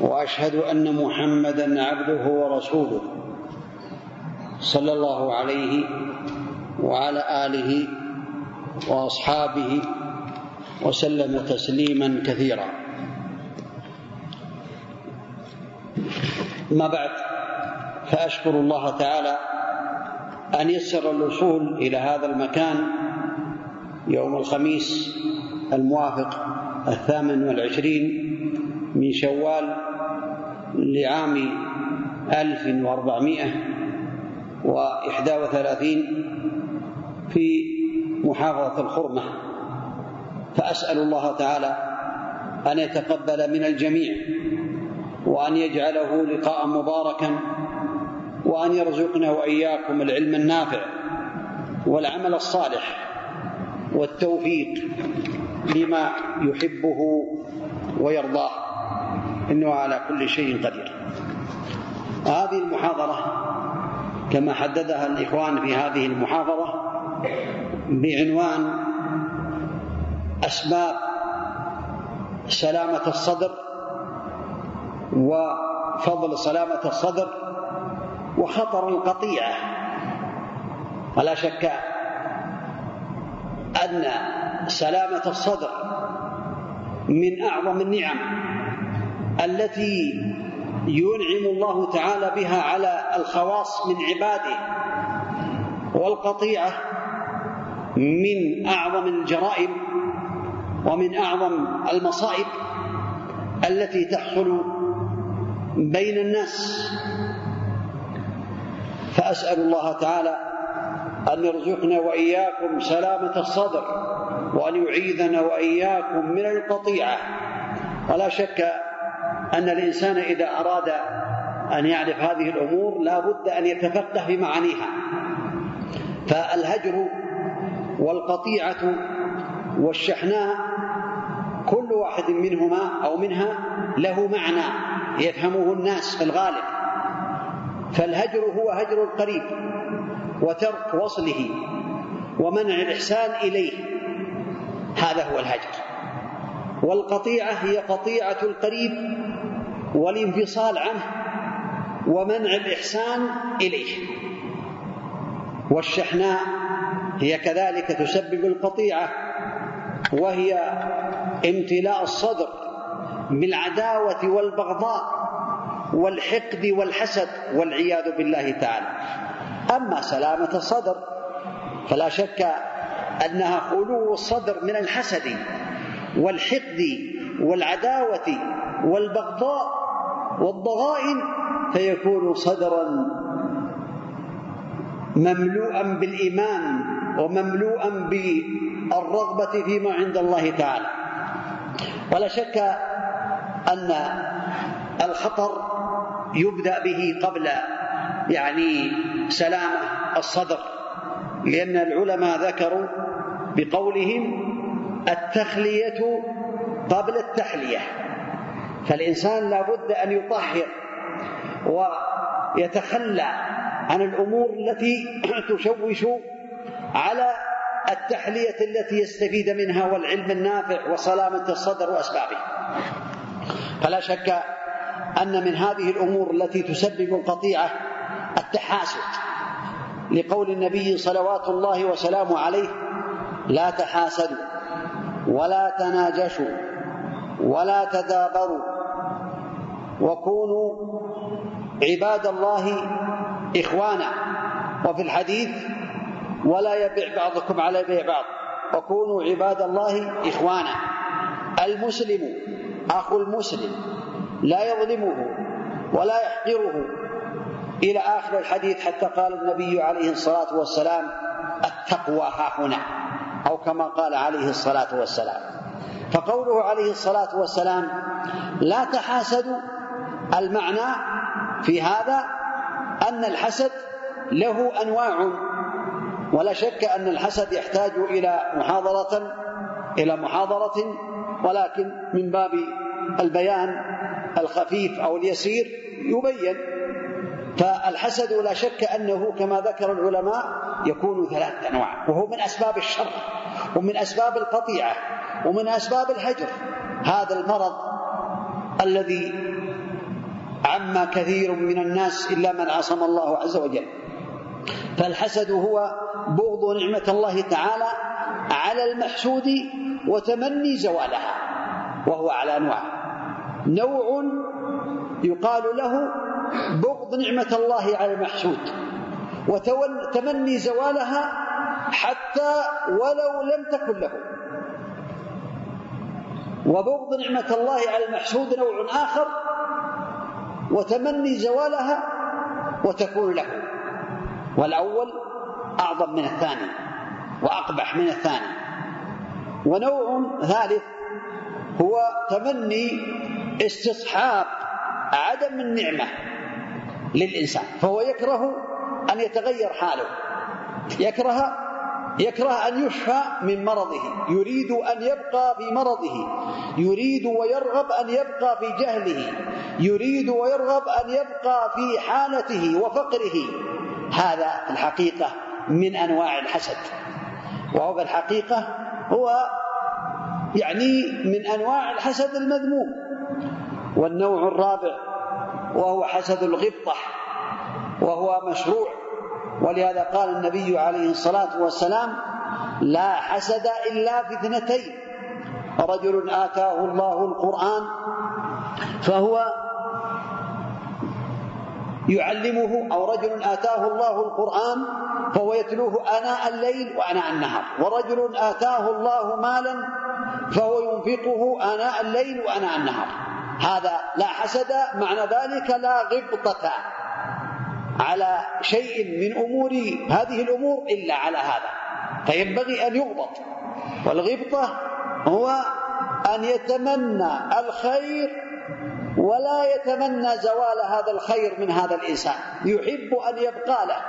وأشهد أن محمدا عبده ورسوله صلى الله عليه وعلى آله وأصحابه وسلم تسليما كثيرا. ما بعد فأشكر الله تعالى أن يسر الوصول إلى هذا المكان يوم الخميس الموافق الثامن والعشرين من شوال لعام ألف وأربعمائة وإحدى وثلاثين في محافظة الخرمة. فأسأل الله تعالى أن يتقبل من الجميع وأن يجعله لقاء مباركا وأن يرزقنا وإياكم العلم النافع والعمل الصالح والتوفيق لما يحبه ويرضاه. إنه على كل شيء قدير. هذه المحاضرة كما حددها الإخوان في هذه المحاضرة بعنوان أسباب سلامة الصدر وفضل سلامة الصدر وخطر القطيعه ولا شك أن سلامة الصدر من أعظم النعم. التي ينعم الله تعالى بها على الخواص من عباده والقطيعة من أعظم الجرائم ومن أعظم المصائب التي تحصل بين الناس. فأسأل الله تعالى أن يرزقنا وإياكم سلامة الصدر وأن يعيذنا وإياكم من القطيعة. ولا شك أن الإنسان إذا أراد أن يعرف هذه الأمور لا بد أن يتفقه في معانيها. فالهجر والقطيعة والشحناء كل واحد منهما أو منها له معنى يفهمه الناس في الغالب. فالهجر هو هجر القريب وترك وصله ومنع الإحسان إليه. هذا هو الهجر. والقطيعة هي قطيعة القريب والانفصال عنه ومنع الإحسان إليه. والشحناء هي كذلك تسبب القطيعة وهي امتلاء الصدر بالعداوة والبغضاء والحقد والحسد والعياذ بالله تعالى. أما سلامة الصدر فلا شك أنها خلو الصدر من الحسد والحقد والعداوة والبغضاء والضغائن فيكون صدرا مملوءا بالإيمان ومملوءا بالرغبة فيما عند الله تعالى. ولا شك أن الخطر يبدأ به قبل يعني سلامة الصدر لأن العلماء ذكروا بقولهم التخلية قبل التحلية. فالإنسان لا بد أن يطهر ويتخلى عن الأمور التي تشوش على التحلية التي يستفيد منها والعلم النافع وسلامة الصدر وأسبابه. فلا شك أن من هذه الأمور التي تسبب القطيعة التحاسد لقول النبي صلوات الله وسلامه عليه لا تحاسدوا ولا تناجشوا ولا تدابروا وكونوا عباد الله إخوانا. وفي الحديث ولا يبيع بعضكم على بيع بعض. وكونوا عباد الله إخوانا. المسلم أخو المسلم لا يظلمه ولا يحقره. إلى آخر الحديث حتى قال النبي عليه الصلاة والسلام التقوى ها هنا. أو كما قال عليه الصلاة والسلام. فقوله عليه الصلاة والسلام لا تحاسدوا المعنى في هذا أن الحسد له أنواع ولا شك أن الحسد يحتاج إلى محاضرة إلى محاضرة ولكن من باب البيان الخفيف أو اليسير يبين. فالحسد لا شك أنه كما ذكر العلماء يكون ثلاث أنواع وهو من أسباب الشر ومن أسباب القطيعة ومن أسباب الهجر. هذا المرض الذي عم كثير من الناس إلا من عصم الله عز وجل. فالحسد هو بغض نعمة الله تعالى على المحسود وتمني زوالها وهو على أنواع. نوع يقال له بغض نعمة الله على المحسود وتمني زوالها حتى ولو لم تكن له. وبغض نعمة الله على المحسود نوع آخر وتمني زوالها وتكون له. والأول أعظم من الثاني وأقبح من الثاني. ونوع ثالث هو تمني استصحاب عدم النعمة للإنسان فهو يكره أن يتغير حاله. يكره يكره أن يشفى من مرضه يريد أن يبقى في مرضه يريد ويرغب أن يبقى في جهله يريد ويرغب أن يبقى في حالته وفقره. هذا في الحقيقة من أنواع الحسد. وهو في الحقيقة هو يعني من أنواع الحسد المذموم. والنوع الرابع وهو حسد الغبطة وهو مشروع ولهذا قال النبي عليه الصلاة والسلام لا حسد إلا في اثنتين رجل آتاه الله القرآن فهو يعلمه أو رجل آتاه الله القرآن فهو يتلوه آناء الليل وآناء النهار ورجل آتاه الله مالا فهو ينفقه آناء الليل وآناء النهار. هذا لا حسد معنى ذلك لا غبطة. على شيء من أمور هذه الأمور إلا على هذا. فينبغي أن يغبط. والغبطة هو أن يتمنى الخير ولا يتمنى زوال هذا الخير من هذا الإنسان. يحب أن يبقى له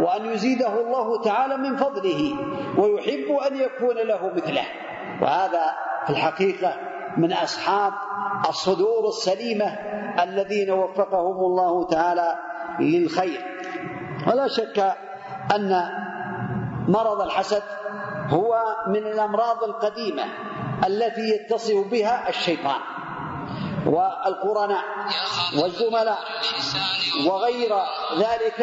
وأن يزيده الله تعالى من فضله ويحب أن يكون له مثله. وهذا في الحقيقة من أصحاب الصدور السليمة الذين وفقهم الله تعالى للخير ولا شك أن مرض الحسد هو من الأمراض القديمة التي يتصف بها الشيطان والقرناء والزملاء وغير ذلك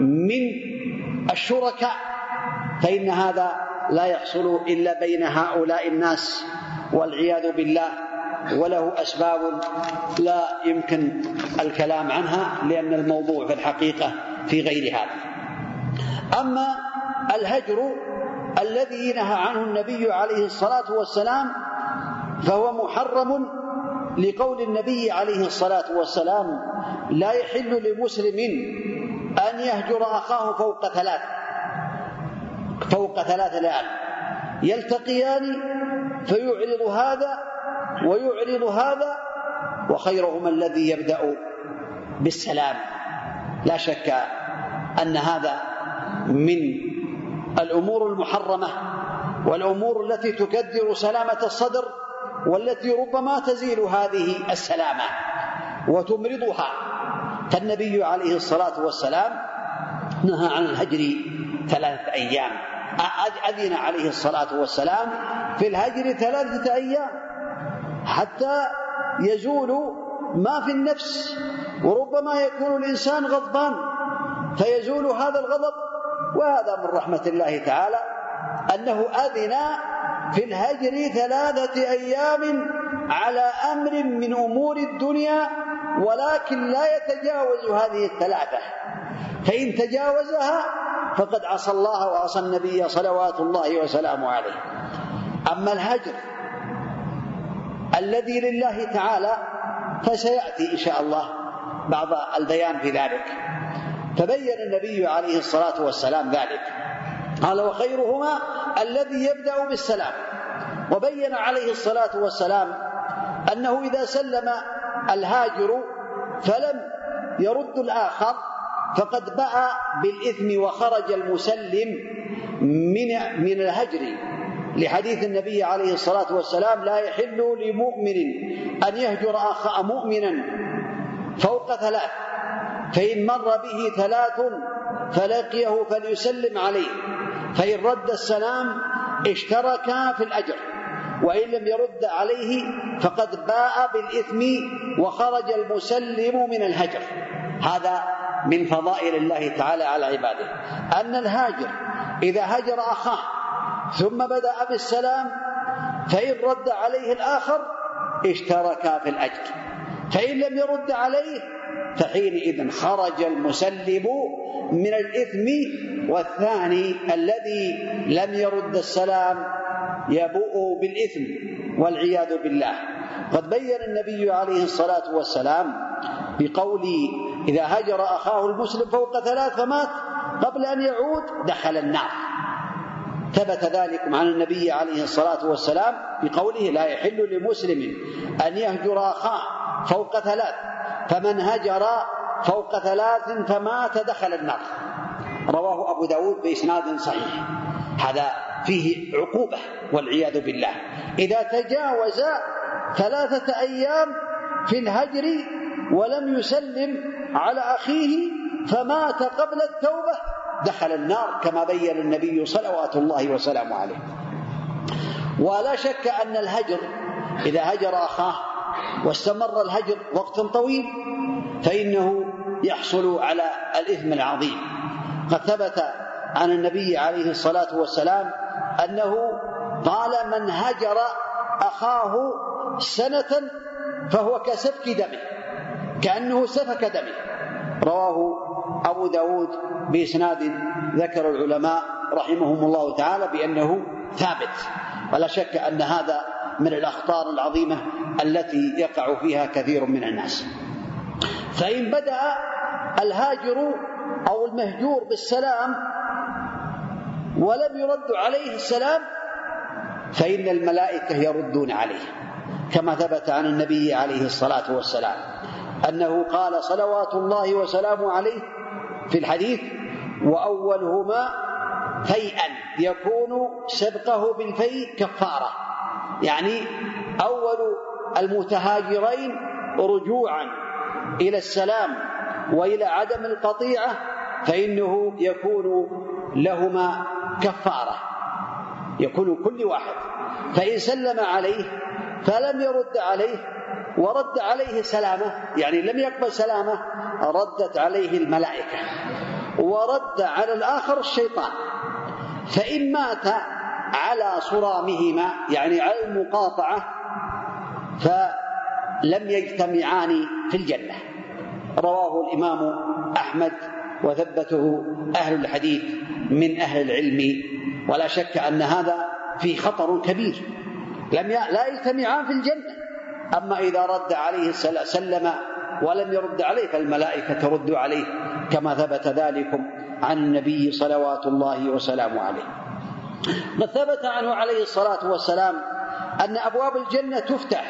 من الشركاء. فإن هذا لا يحصل إلا بين هؤلاء الناس والعياذ بالله. وله أسباب لا يمكن الكلام عنها لأن الموضوع في الحقيقة في غير هذا. أما الهجر الذي نهى عنه النبي عليه الصلاة والسلام فهو محرم لقول النبي عليه الصلاة والسلام لا يحل لمسلم أن يهجر أخاه فوق ثلاث فوق ثلاث ليال. يلتقيان فيعرض هذا ويعرض هذا وخيرهما الذي يبدأ بالسلام. لا شك أن هذا من الأمور المحرمة والأمور التي تكدر سلامة الصدر والتي ربما تزيل هذه السلامة وتمرضها. فالنبي عليه الصلاة والسلام نهى عن الهجر ثلاثة أيام. أذن عليه الصلاة والسلام في الهجر ثلاثة أيام. حتى يزول ما في النفس وربما يكون الإنسان غضبان فيزول هذا الغضب وهذا من رحمة الله تعالى أنه أذن في الهجر ثلاثة أيام على أمر من أمور الدنيا ولكن لا يتجاوز هذه الثلاثة. فإن تجاوزها فقد عصى الله وعصى النبي صلوات الله وسلامه عليه. أما الهجر الذي لله تعالى فسيأتي إن شاء الله بعض البيان في ذلك. فبين النبي عليه الصلاة والسلام ذلك. قال وخيرهما الذي يبدأ بالسلام. وبين عليه الصلاة والسلام أنه إذا سلم الهاجر فلم يرد الآخر فقد باء بالإثم وخرج المسلم من من الهجر. لحديث النبي عليه الصلاة والسلام لا يحل لمؤمن أن يهجر أخ مؤمنا فوق ثلاث فإن مر به ثلاث فلقيه فليسلم عليه فإن رد السلام اشتركا في الأجر وإن لم يرد عليه فقد باء بالإثم وخرج المسلم من الهجر. هذا من فضائل الله تعالى على عباده. أن الهاجر إذا هجر أخاه ثم بدأ بالسلام فإن رد عليه الآخر اشتركا في الأجر. فإن لم يرد عليه فحينئذ خرج المسلم من الإثم والثاني الذي لم يرد السلام يبوء بالإثم والعياذ بالله. قد بين النبي عليه الصلاة والسلام بقول إذا هجر أخاه المسلم فوق ثلاث فمات قبل أن يعود دخل النار. ثبت ذلك عن النبي عليه الصلاة والسلام بقوله لا يحل لمسلم أن يهجر أخاه فوق ثلاث فمن هجر فوق ثلاث فمات دخل النار. رواه أبو داود بإسناد صحيح. هذا فيه عقوبة والعياذ بالله. إذا تجاوز ثلاثة أيام في الهجر ولم يسلم على أخيه فمات قبل التوبة. دخل النار كما بين النبي صلوات الله وسلامه عليه. ولا شك أن الهجر إذا هجر أخاه واستمر الهجر وقت طويل فإنه يحصل على الإثم العظيم. قد ثبت عن النبي عليه الصلاة والسلام أنه قال من هجر أخاه سنة فهو كسفك دمه كأنه سفك دمه. رواه أبو داود بإسناد ذكر العلماء رحمهم الله تعالى بأنه ثابت. ولا شك أن هذا من الأخطار العظيمة التي يقع فيها كثير من الناس. فإن بدأ الهاجر أو المهجور بالسلام ولم يرد عليه السلام فإن الملائكة يردون عليه. كما ثبت عن النبي عليه الصلاة والسلام أنه قال صلوات الله وسلامه عليه في الحديث وأولهما فيئا يكون سبقه بالفيء كفارة. يعني أول المتهاجرين رجوعا إلى السلام وإلى عدم القطيعة فإنه يكون لهما كفارة يكون كل واحد. فإن سلم عليه فلم يرد عليه ورد عليه سلامة يعني لم يقبل سلامة ردت عليه الملائكة. ورد على الآخر الشيطان. فإن مات على صرامهما يعني على المقاطعة فلم يجتمعان في الجنة. رواه الإمام أحمد وثبته أهل الحديث من أهل العلم ولا شك أن هذا فيه خطر كبير. لم لا يجتمعان في الجنة. أما إذا رد عليه سلم ولم يرد عليه فالملائكة ترد عليه كما ثبت ذلك عن النبي صلوات الله وسلامه عليه. قد ثبت عنه عليه الصلاة والسلام أن أبواب الجنة تفتح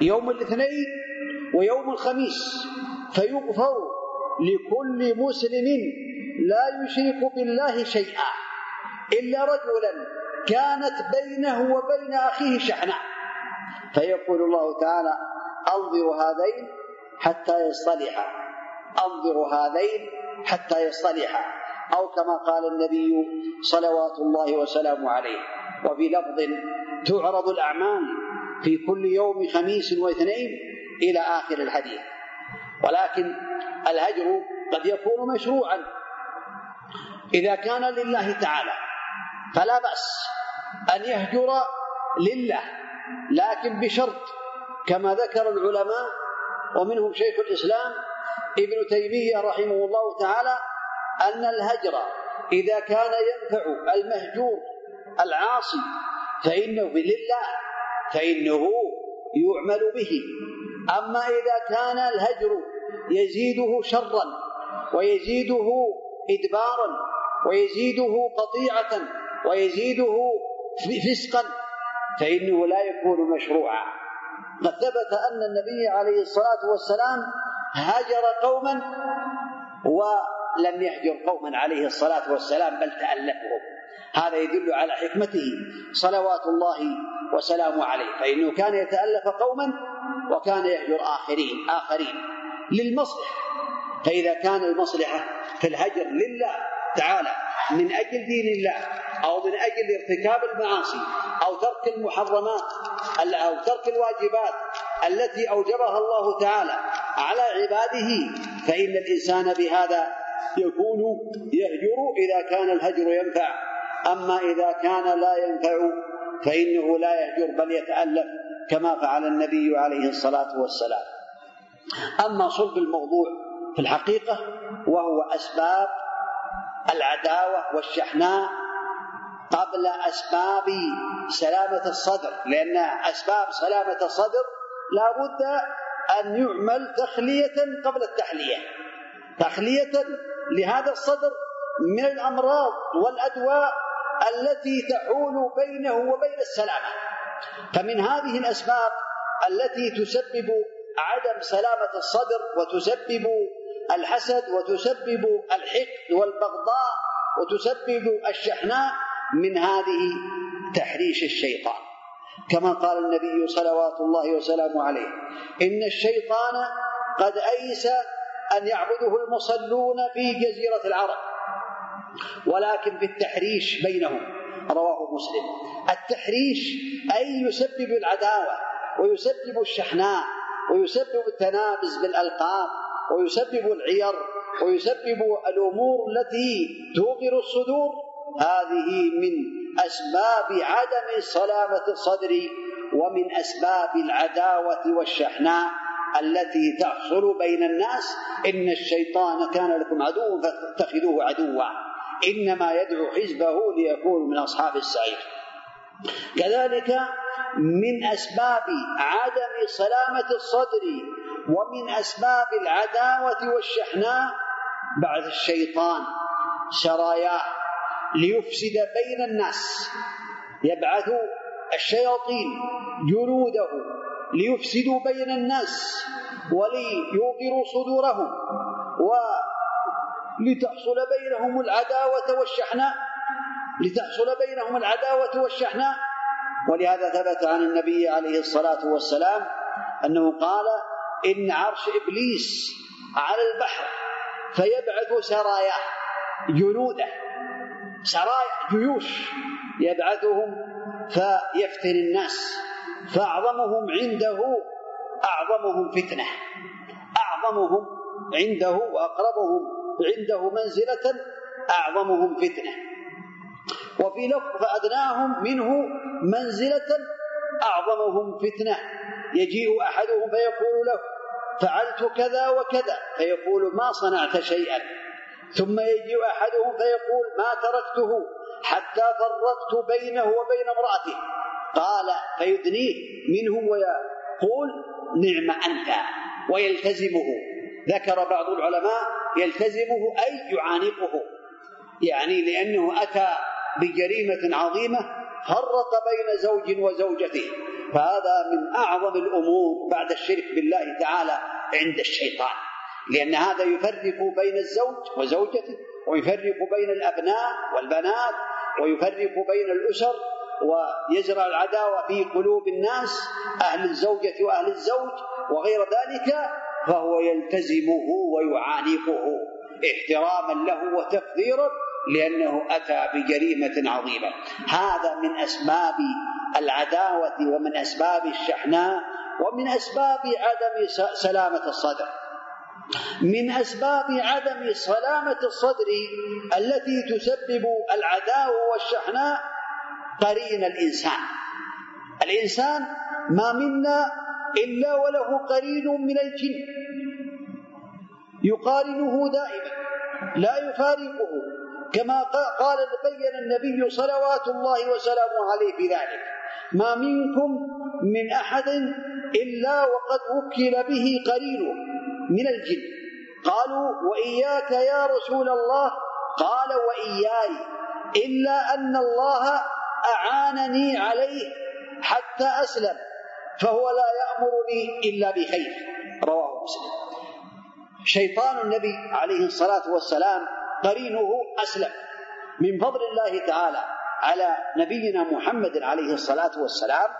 يوم الاثنين ويوم الخميس فيغفر لكل مسلم لا يشرك بالله شيئا إلا رجلا كانت بينه وبين أخيه شحناء. فيقول الله تعالى أنظر هذين حتى يصطلحا أنظر هذين حتى يصطلحا أو كما قال النبي صلوات الله وسلامه عليه. وفي لفظ تعرض الأعمال في كل يوم خميس واثنين إلى آخر الحديث. ولكن الهجر قد يكون مشروعا. إذا كان لله تعالى فلا بأس أن يهجر لله. لكن بشرط كما ذكر العلماء ومنهم شيخ الإسلام ابن تيمية رحمه الله تعالى أن الهجر إذا كان ينفع المهجور العاصي فإنه لله فإنه يعمل به. أما إذا كان الهجر يزيده شرا ويزيده إدبارا ويزيده قطيعة ويزيده فسقا فإنه لا يكون مشروعا. قد ثبت أن النبي عليه الصلاة والسلام هاجر قوما ولم يهجر قوما عليه الصلاة والسلام بل تألفهم. هذا يدل على حكمته. صلوات الله وسلامه عليه. فإنه كان يتألف قوما وكان يهجر آخرين آخرين للمصلحة. فإذا كان المصلحة في الهجر لله تعالى من أجل دين الله أو من أجل ارتكاب المعاصي أو ترك المحرمات أو ترك الواجبات التي أوجبها الله تعالى على عباده فإن الإنسان بهذا يكون يهجر إذا كان الهجر ينفع. أما إذا كان لا ينفع فإنه لا يهجر بل يتألف كما فعل النبي عليه الصلاة والسلام. أما صلب الموضوع في الحقيقة وهو أسباب العداوة والشحناء قبل أسباب سلامة الصدر لأن أسباب سلامة الصدر لا بد أن يعمل تخلية قبل التحلية. تخلية لهذا الصدر من الأمراض والأدواء التي تحول بينه وبين السلامة. فمن هذه الأسباب التي تسبب عدم سلامة الصدر وتسبب الحسد وتسبب الحقد والبغضاء وتسبب الشحناء من هذه تحريش الشيطان. كما قال النبي صلوات الله وسلامه عليه إن الشيطان قد أيس أن يعبده المصلون في جزيرة العرب ولكن بالتحريش بينهم. رواه مسلم. التحريش أي يسبب العداوة ويسبب الشحناء ويسبب التنابز بالألقاب ويسبب العير ويسبب الأمور التي توقر الصدور هذه من أسباب عدم سلامة الصدر ومن أسباب العداوة والشحناء التي تحصل بين الناس. إن الشيطان كان لكم عدو فاتخذوه عدوا. إنما يدعو حزبه ليكونوا من أصحاب السعير. كذلك من أسباب عدم سلامة الصدر ومن أسباب العداوة والشحناء بعد الشيطان سراياه ليفسد بين الناس. يبعث الشياطين جنوده ليفسدوا بين الناس وليوقروا صدورهم ولتحصل بينهم العداوة والشحناء. لتحصل بينهم العداوة والشحناء. ولهذا ثبت عن النبي عليه الصلاة والسلام أنه قال إن عرش إبليس على البحر فيبعث سراياه جنوده. سرايا جيوش يبعثهم فيفتن الناس فأعظمهم عنده أعظمهم فتنة أعظمهم عنده وأقربهم عنده منزلة أعظمهم فتنة. وفي لفظ فأدناهم منه منزلة أعظمهم فتنة يجيء أحدهم فيقول له فعلت كذا وكذا فيقول ما صنعت شيئا. ثم يجيء أحدهم فيقول ما تركته حتى فرقت بينه وبين امرأته. قال فيدنيه منهم ويقول نعم أنت ويلتزمه. ذكر بعض العلماء يلتزمه أي يعانقه. يعني لأنه أتى بجريمة عظيمة فرق بين زوج وزوجته. فهذا من أعظم الأمور بعد الشرك بالله تعالى عند الشيطان. لأن هذا يفرق بين الزوج وزوجته ويفرق بين الأبناء والبنات ويفرق بين الأسر ويزرع العداوة في قلوب الناس أهل الزوجة وأهل الزوج وغير ذلك فهو يلتزمه ويعانقه احتراما له وتقديرا لأنه أتى بجريمة عظيمة. هذا من أسباب العداوة ومن أسباب الشحناء ومن أسباب عدم سلامة الصدر. من أسباب عدم سلامة الصدر التي تسبب العداوة والشحناء قرين الإنسان. الإنسان ما منا إلا وله قرين من الجن يقارنه دائما لا يفارقه كما قال بين النبي صلوات الله وسلامه عليه في ذلك. ما منكم من أحد إلا وقد وكل به قرينه. من الجن. قالوا وإياك يا رسول الله. قال وإياي. إلا أن الله أعانني عليه حتى أسلم فهو لا يأمرني إلا بخير. رواه مسلم. شيطان النبي عليه الصلاة والسلام قرينه أسلم. من فضل الله تعالى على نبينا محمد عليه الصلاة والسلام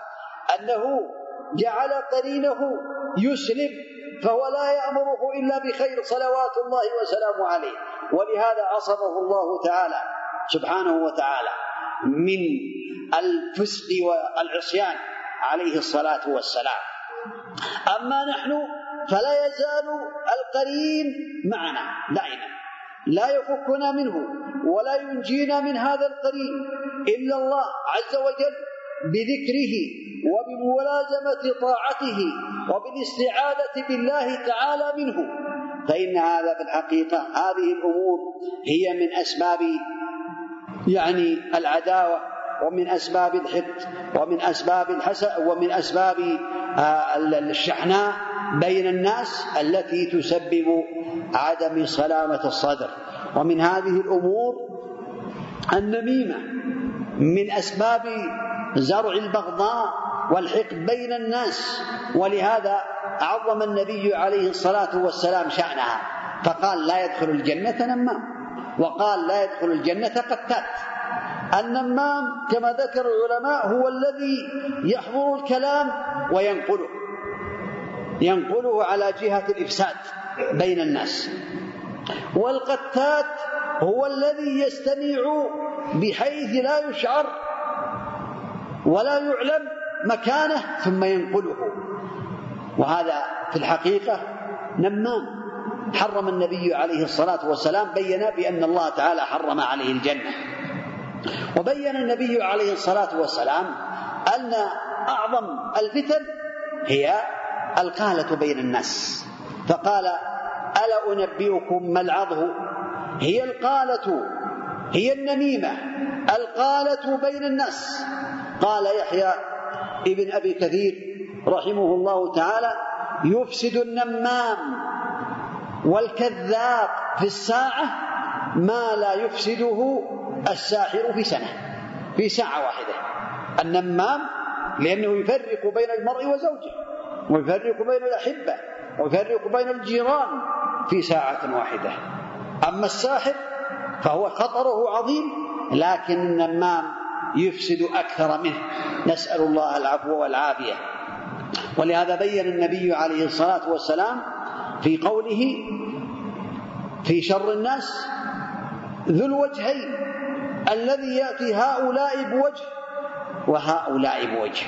أنه جعل قرينه يسلم فهو لا يأمره إلا بخير صلوات الله وسلامه عليه. ولهذا عصمه الله تعالى سبحانه وتعالى من الفسق والعصيان عليه الصلاة والسلام. أما نحن فلا يزال القرين معنا دائما. لا يفكنا منه ولا ينجينا من هذا القرين إلا الله عز وجل بذكره وبملازمة طاعته وبالاستعاذة بالله تعالى منه. فإن هذا في الحقيقة هذه الأمور هي من أسباب يعني العداوة ومن أسباب الحقد ومن أسباب الحسد ومن أسباب آه، الشحناء بين الناس التي تسبب عدم سلامة الصدر. ومن هذه الأمور النميمة من أسباب زرع البغضاء والحقد بين الناس ولهذا عظم النبي عليه الصلاة والسلام شأنها فقال لا يدخل الجنة نمام. وقال لا يدخل الجنة قتات. النمام كما ذكر العلماء هو الذي يحضر الكلام وينقله ينقله على جهة الإفساد بين الناس. والقتات هو الذي يستمع بحيث لا يشعر ولا يعلم مكانه ثم ينقله. وهذا في الحقيقة نمام. حرم النبي عليه الصلاة والسلام بين بأن الله تعالى حرم عليه الجنة. وبين النبي عليه الصلاة والسلام أن أعظم الفتن هي القالة بين الناس. فقال ألا أنبئكم ما العظه؟ هي القالة هي النميمة القالة بين الناس. قال يحيى ابن أبي كثير رحمه الله تعالى يفسد النمام والكذاب في الساعة ما لا يفسده الساحر في سنة في ساعة واحدة. النمام لأنه يفرق بين المرء وزوجه ويفرق بين الأحبة ويفرق بين الجيران في ساعة واحدة. أما الساحر فهو خطره عظيم لكن النمام يفسد أكثر منه. نسأل الله العفو والعافية. ولهذا بين النبي عليه الصلاة والسلام في قوله في شر الناس ذو الوجهين الذي يأتي هؤلاء بوجه وهؤلاء بوجه.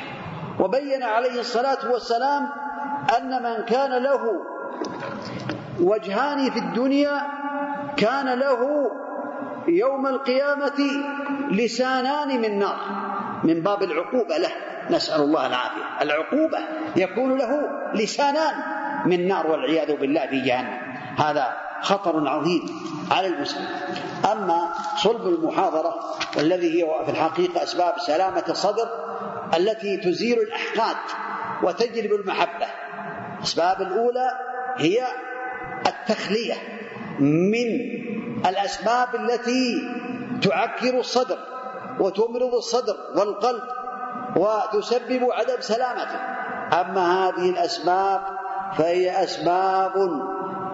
وبين عليه الصلاة والسلام أن من كان له وجهان في الدنيا كان له يوم القيامة لسانان من نار من باب العقوبة له نسأل الله العافية. العقوبة يكون له لسانان من نار والعياذ بالله في جهنم. هذا خطر عظيم على المسلم. أما صلب المحاضرة والذي هي في الحقيقة أسباب سلامة الصدر التي تزيل الأحقاد وتجلب المحبة. الأسباب الأولى هي التخلية من الأسباب التي تعكر الصدر وتمرض الصدر والقلب وتسبب عدم سلامته. أما هذه الأسباب فهي أسباب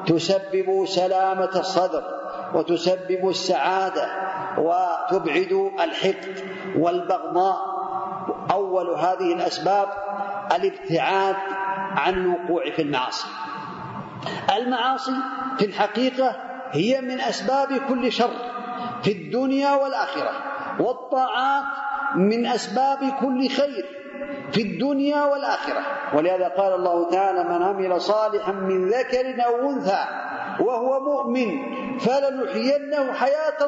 تسبب سلامة الصدر وتسبب السعادة وتبعد الحقد والبغضاء. أول هذه الأسباب الابتعاد عن الوقوع في المعاصي. المعاصي في الحقيقة هي من أسباب كل شر في الدنيا والآخرة والطاعات من أسباب كل خير في الدنيا والآخرة. ولهذا قال الله تعالى من عمل صالحا من ذكر أو أنثى وهو مؤمن فلنحيينه حياة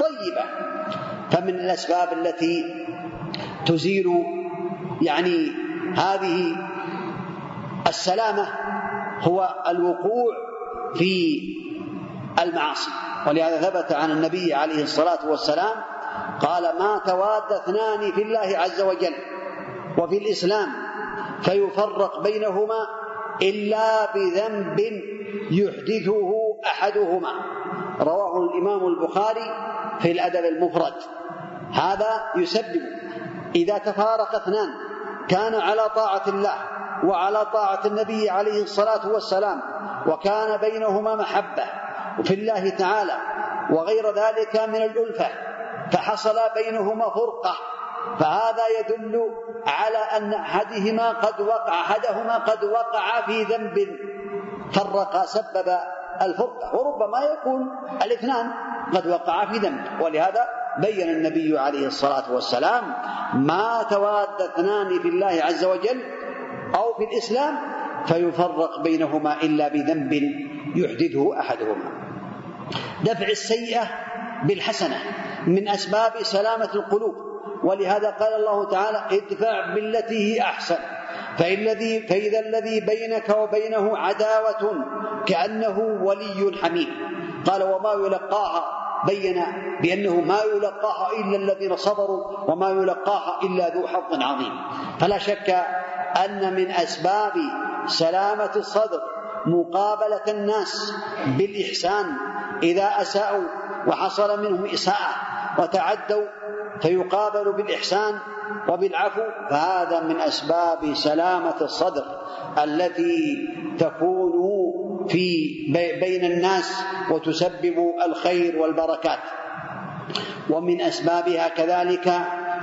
طيبة. فمن الأسباب التي تزيل يعني هذه السلامة هو الوقوع في المعاصي. ولهذا ثبت عن النبي عليه الصلاة والسلام قال ما تواد اثنان في الله عز وجل وفي الإسلام فيفرق بينهما إلا بذنب يحدثه أحدهما. رواه الإمام البخاري في الأدب المفرد. هذا يسبب إذا تفارق اثنان كان على طاعة الله وعلى طاعة النبي عليه الصلاة والسلام وكان بينهما محبة في الله تعالى وغير ذلك من الألفة فحصل بينهما فرقة فهذا يدل على أن أحدهما قد وقع أحدهما قد وقع في ذنب فرق سبب الفرقة وربما يكون الاثنان قد وقعا في ذنب. ولهذا بين النبي عليه الصلاة والسلام ما تواد اثنان في الله عز وجل أو في الإسلام فيفرق بينهما إلا بذنب يحدثه أحدهما. دفع السيئة بالحسنة من أسباب سلامة القلوب ولهذا قال الله تعالى ادفع بالتي هي أحسن. فإذا, فإذا الذي بينك وبينه عداوة كأنه ولي حميم. قال وما يلقاها بين بأنه ما يلقاها إلا الذين صبروا وما يلقاها إلا ذو حظ عظيم. فلا شك أن من أسباب سلامة الصدر مقابلة الناس بالإحسان إذا أساءوا وحصل منهم إساءة وتعدوا فيقابل بالإحسان وبالعفو فهذا من أسباب سلامة الصدر التي تكون في بين الناس وتسبب الخير والبركات. ومن أسبابها كذلك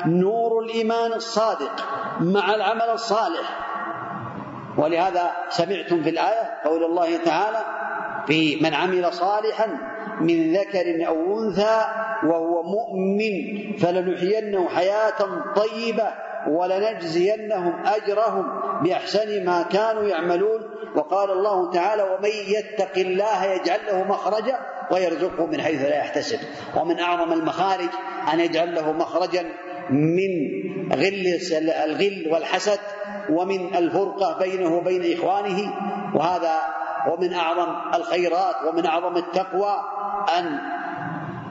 نور الإيمان الصادق مع العمل الصالح. ولهذا سمعتم في الآية قول الله تعالى في من عمل صالحا من ذكر أو أنثى وهو مؤمن فلنحيينه حياة طيبة ولنجزينهم أجرهم بأحسن ما كانوا يعملون. وقال الله تعالى ومن يتق الله يجعل له مخرجا ويرزقه من حيث لا يحتسب. ومن أعظم المخارج أن يجعل له مخرجا من غل الغل والحسد ومن الفرقة بينه وبين إخوانه. وهذا ومن أعظم الخيرات ومن أعظم التقوى أن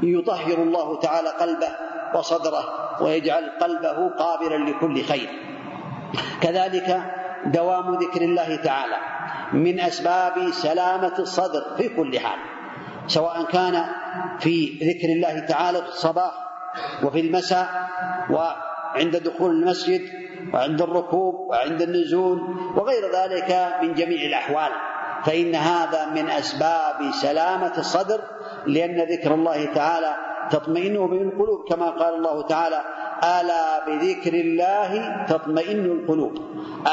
يطهر الله تعالى قلبه وصدره ويجعل قلبه قابلا لكل خير. كذلك دوام ذكر الله تعالى من أسباب سلامة الصدر في كل حال سواء كان في ذكر الله تعالى في الصباح وفي المساء وعند دخول المسجد وعند الركوب وعند النزول وغير ذلك من جميع الأحوال فإن هذا من أسباب سلامة الصدر لأن ذكر الله تعالى تطمئن به القلوب كما قال الله تعالى ألا بذكر الله تطمئن القلوب.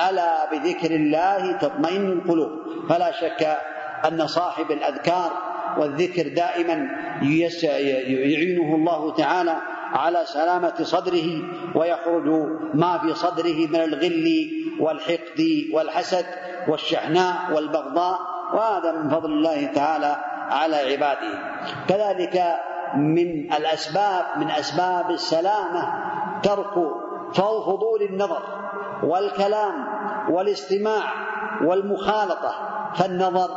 ألا بذكر الله تطمئن القلوب. فلا شك أن صاحب الأذكار والذكر دائما يعينه الله تعالى على سلامة صدره ويخرج ما في صدره من الغل والحقد والحسد والشحناء والبغضاء وهذا من فضل الله تعالى على عباده. كذلك من الأسباب من أسباب السلامة ترك فضول النظر والكلام والاستماع والمخالطة فالنظر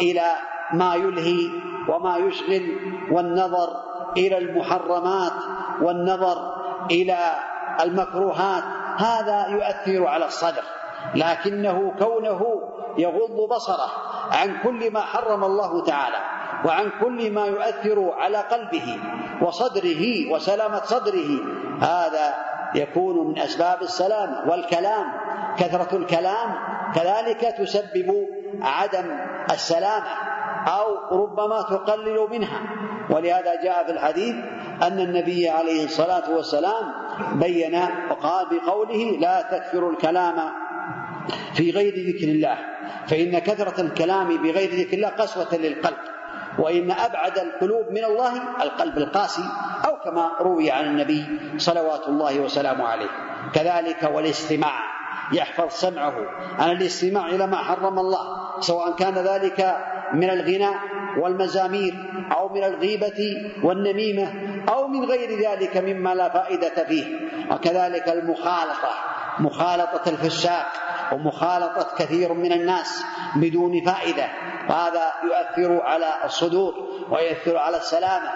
إلى ما يلهي وما يشغل والنظر إلى المحرمات والنظر إلى المكروهات هذا يؤثر على الصدر. لكنه كونه يغض بصره عن كل ما حرم الله تعالى وعن كل ما يؤثر على قلبه وصدره وسلامة صدره. هذا يكون من أسباب السلامة والكلام. كثرة الكلام كذلك تسبب عدم السلامة أو ربما تقلل منها. ولهذا جاء في الحديث أن النبي عليه الصلاة والسلام بين وقال بقوله لا تكثروا الكلام في غير ذكر الله. فإن كثرة الكلام بغير ذكر الله قسوة للقلب. وإن أبعد القلوب من الله القلب القاسي أو كما روي عن النبي صلوات الله وسلامه عليه. كذلك والاستماع يحفظ سمعه. عن الاستماع إلى ما حرم الله سواء كان ذلك من الغناء والمزامير أو من الغيبة والنميمة أو من غير ذلك مما لا فائدة فيه. وكذلك المخالطة مخالطة الفساق. ومخالطة كثير من الناس بدون فائدة. وهذا يؤثر على الصدور ويؤثر على السلامة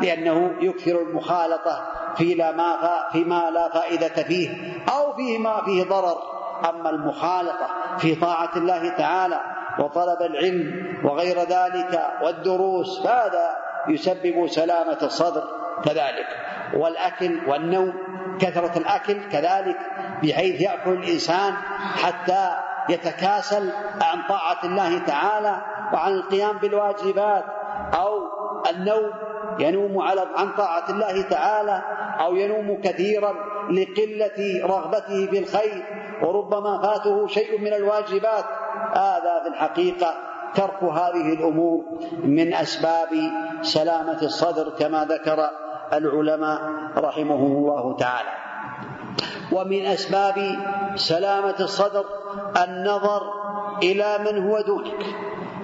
لأنه يكثر المخالطة في لا ما فيما لا فائدة فيه أو فيه ما فيه ضرر. أما المخالطة في طاعة الله تعالى وطلب العلم وغير ذلك والدروس فهذا يسبب سلامة الصدر كذلك. والأكل والنوم كثرة الأكل كذلك بحيث يأكل الإنسان حتى يتكاسل عن طاعة الله تعالى وعن القيام بالواجبات أو النوم ينوم على عن طاعة الله تعالى أو ينوم كثيرا لقلة رغبته في الخير وربما فاته شيء من الواجبات. هذا في الحقيقة ترك هذه الأمور من أسباب سلامة الصدر كما ذكر العلماء رحمهم الله تعالى. ومن أسباب سلامة الصدر النظر إلى من هو دونك.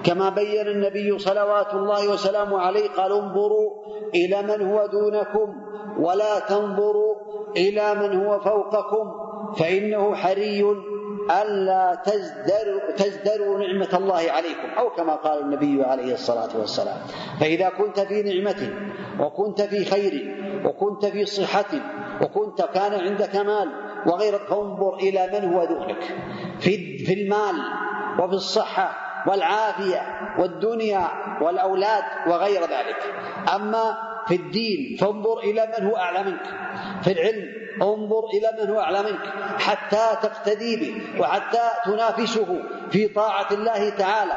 كما بين النبي صلوات الله وسلامه عليه قال انظروا إلى من هو دونكم ولا تنظروا إلى من هو فوقكم فإنه حري ألا تزدروا, تزدروا نعمة الله عليكم أو كما قال النبي عليه الصلاة والسلام. فإذا كنت في نعمة وكنت في خير وكنت في صحة وكنت كان عندك مال وغيرك فانظر إلى من هو دونك في, في المال وفي الصحة والعافية والدنيا والأولاد وغير ذلك. أما في الدين فانظر إلى من هو أعلى منك. في العلم انظر إلى من هو أعلى منك. حتى تقتدي به وحتى تنافسه في طاعة الله تعالى.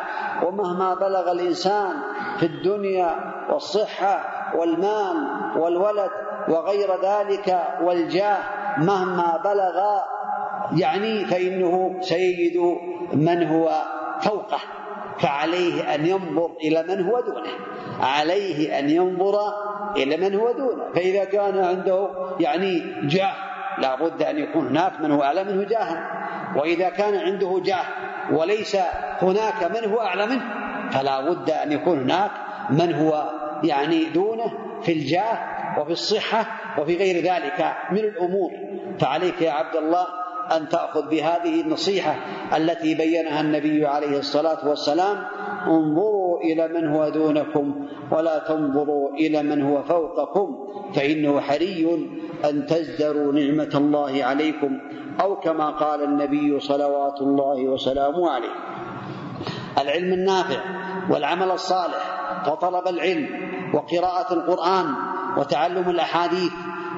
ومهما بلغ الإنسان في الدنيا والصحة والمال والولد وغير ذلك والجاه مهما بلغ يعني فإنه سيجد من هو فوقه فعليه أن ينظر إلى من هو دونه عليه أن ينظر إلى من هو دونه فإذا كان عنده يعني جاه لا بد أن يكون هناك من هو أعلى منه جاها وإذا كان عنده جاه وليس هناك من هو أعلى منه فلا بد أن يكون هناك من هو يعني دونه في الجاه وفي الصحة وفي غير ذلك من الأمور. فعليك يا عبد الله أن تأخذ بهذه النصيحة التي بينها النبي عليه الصلاة والسلام. انظروا إلى من هو دونكم ولا تنظروا إلى من هو فوقكم فإنه حري أن تزدروا نعمة الله عليكم أو كما قال النبي صلوات الله وسلامه عليه. العلم النافع والعمل الصالح وطلب العلم وقراءة القرآن وتعلم الأحاديث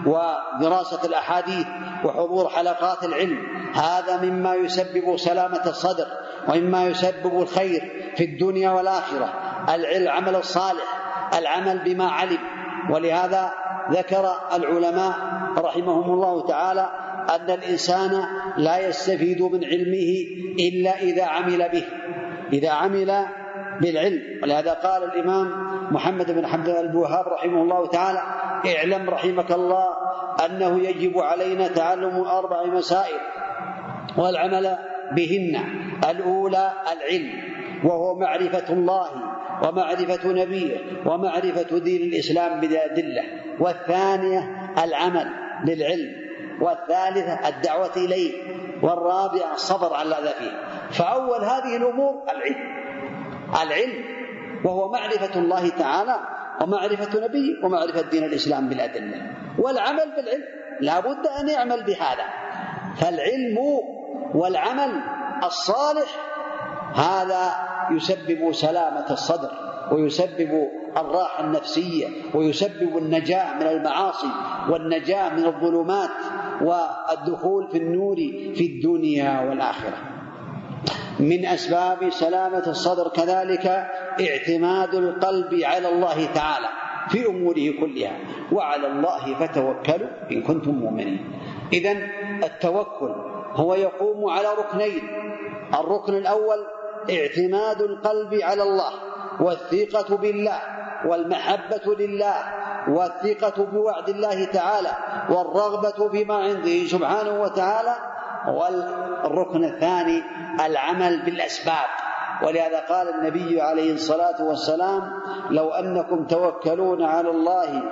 ودراسة الأحاديث وحضور حلقات العلم. هذا مما يسبب سلامة الصدر ومما يسبب الخير في الدنيا والآخرة. العمل الصالح العمل بما علم. ولهذا ذكر العلماء رحمهم الله تعالى أن الإنسان لا يستفيد من علمه إلا إذا عمل به. إذا عمل بالعلم. ولهذا قال الإمام محمد بن حمد الوهاب رحمه الله تعالى اعلم رحمك الله أنه يجب علينا تعلم أربع مسائل والعمل بهن الأولى العلم وهو معرفة الله ومعرفة نبيه ومعرفة دين الإسلام بالأدلة والثانية العمل بالعلم والثالثة الدعوة إليه والرابعة الصبر على الأذى فيه. فأول هذه الأمور العلم. العلم وهو معرفة الله تعالى ومعرفة نبيه ومعرفة دين الإسلام بالأدلة. والعمل بالعلم لا بد أن يعمل بهذا. فالعلم والعمل الصالح هذا يسبب سلامة الصدر ويسبب الراحة النفسية ويسبب النجاة من المعاصي والنجاة من الظلمات والدخول في النور في الدنيا والآخرة. من أسباب سلامة الصدر كذلك اعتماد القلب على الله تعالى في أموره كلها وعلى الله فتوكلوا إن كنتم مؤمنين. إذا التوكل هو يقوم على ركنين. الركن الأول اعتماد القلب على الله والثقة بالله والمحبة لله والثقة بوعد الله تعالى والرغبة بما عنده سبحانه وتعالى والركن الثاني العمل بالأسباب. ولهذا قال النبي عليه الصلاة والسلام لو أنكم توكلون على الله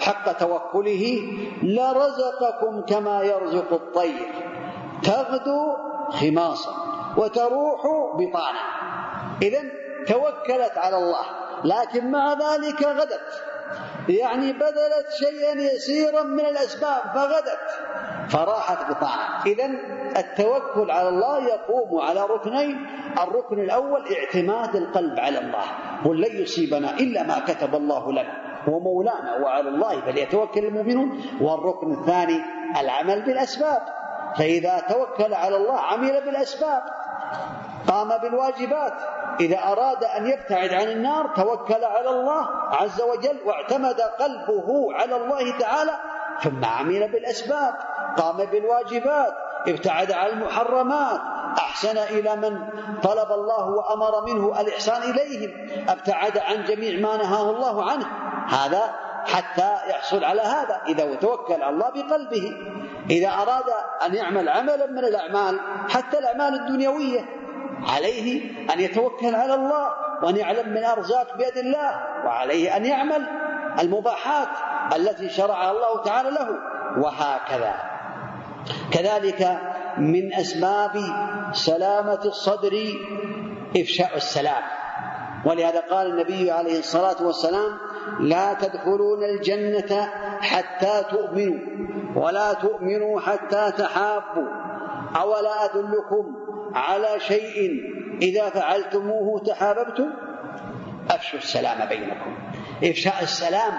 حق توكله لرزقكم كما يرزق الطير. تغدو خماصا وتروح بطانا. إذا توكلت على الله لكن مع ذلك غدت. يعني بذلت شيئا يسيرا من الأسباب فغدت. فراحت بطاعة. إذا التوكل على الله يقوم على ركنين. الركن الأول اعتماد القلب على الله قل لن يصيبنا إلا ما كتب الله لنا. هو مولانا وعلى الله فليتوكل المؤمنون. والركن الثاني العمل بالأسباب. فإذا توكل على الله عمل بالأسباب. قام بالواجبات. إذا أراد أن يبتعد عن النار توكل على الله عز وجل واعتمد قلبه على الله تعالى ثم عمل بالأسباب. قام بالواجبات ابتعد عن المحرمات أحسن إلى من طلب الله وأمر منه الإحسان إليهم ابتعد عن جميع ما نهاه الله عنه. هذا حتى يحصل على هذا إذا توكل على الله بقلبه إذا أراد أن يعمل عملا من الأعمال حتى الأعمال الدنيوية عليه أن يتوكل على الله وأن يعلم من الأرزاق بيد الله وعليه أن يعمل المباحات التي شرعها الله تعالى له وهكذا. كذلك من أسباب سلامة الصدر إفشاء السلام. ولهذا قال النبي عليه الصلاة والسلام لا تدخلون الجنة حتى تؤمنوا ولا تؤمنوا حتى تحابوا أولا أدلكم على شيء إذا فعلتموه تحاببتم؟ أفشوا السلام بينكم. إفشاء السلام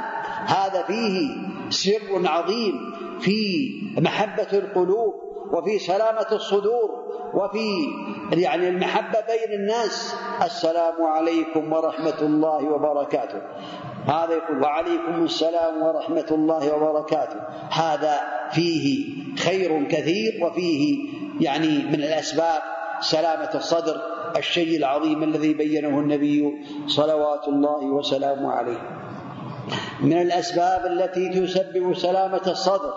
هذا فيه سر عظيم في محبة القلوب وفي سلامة الصدور وفي يعني المحبة بين الناس. السلام عليكم ورحمة الله وبركاته. هذا يقول وعليكم السلام ورحمة الله وبركاته. هذا فيه خير كثير وفيه يعني من الأسباب سلامة الصدر الشيء العظيم الذي بينه النبي صلوات الله وسلامه عليه. من الأسباب التي تسبب سلامة الصدر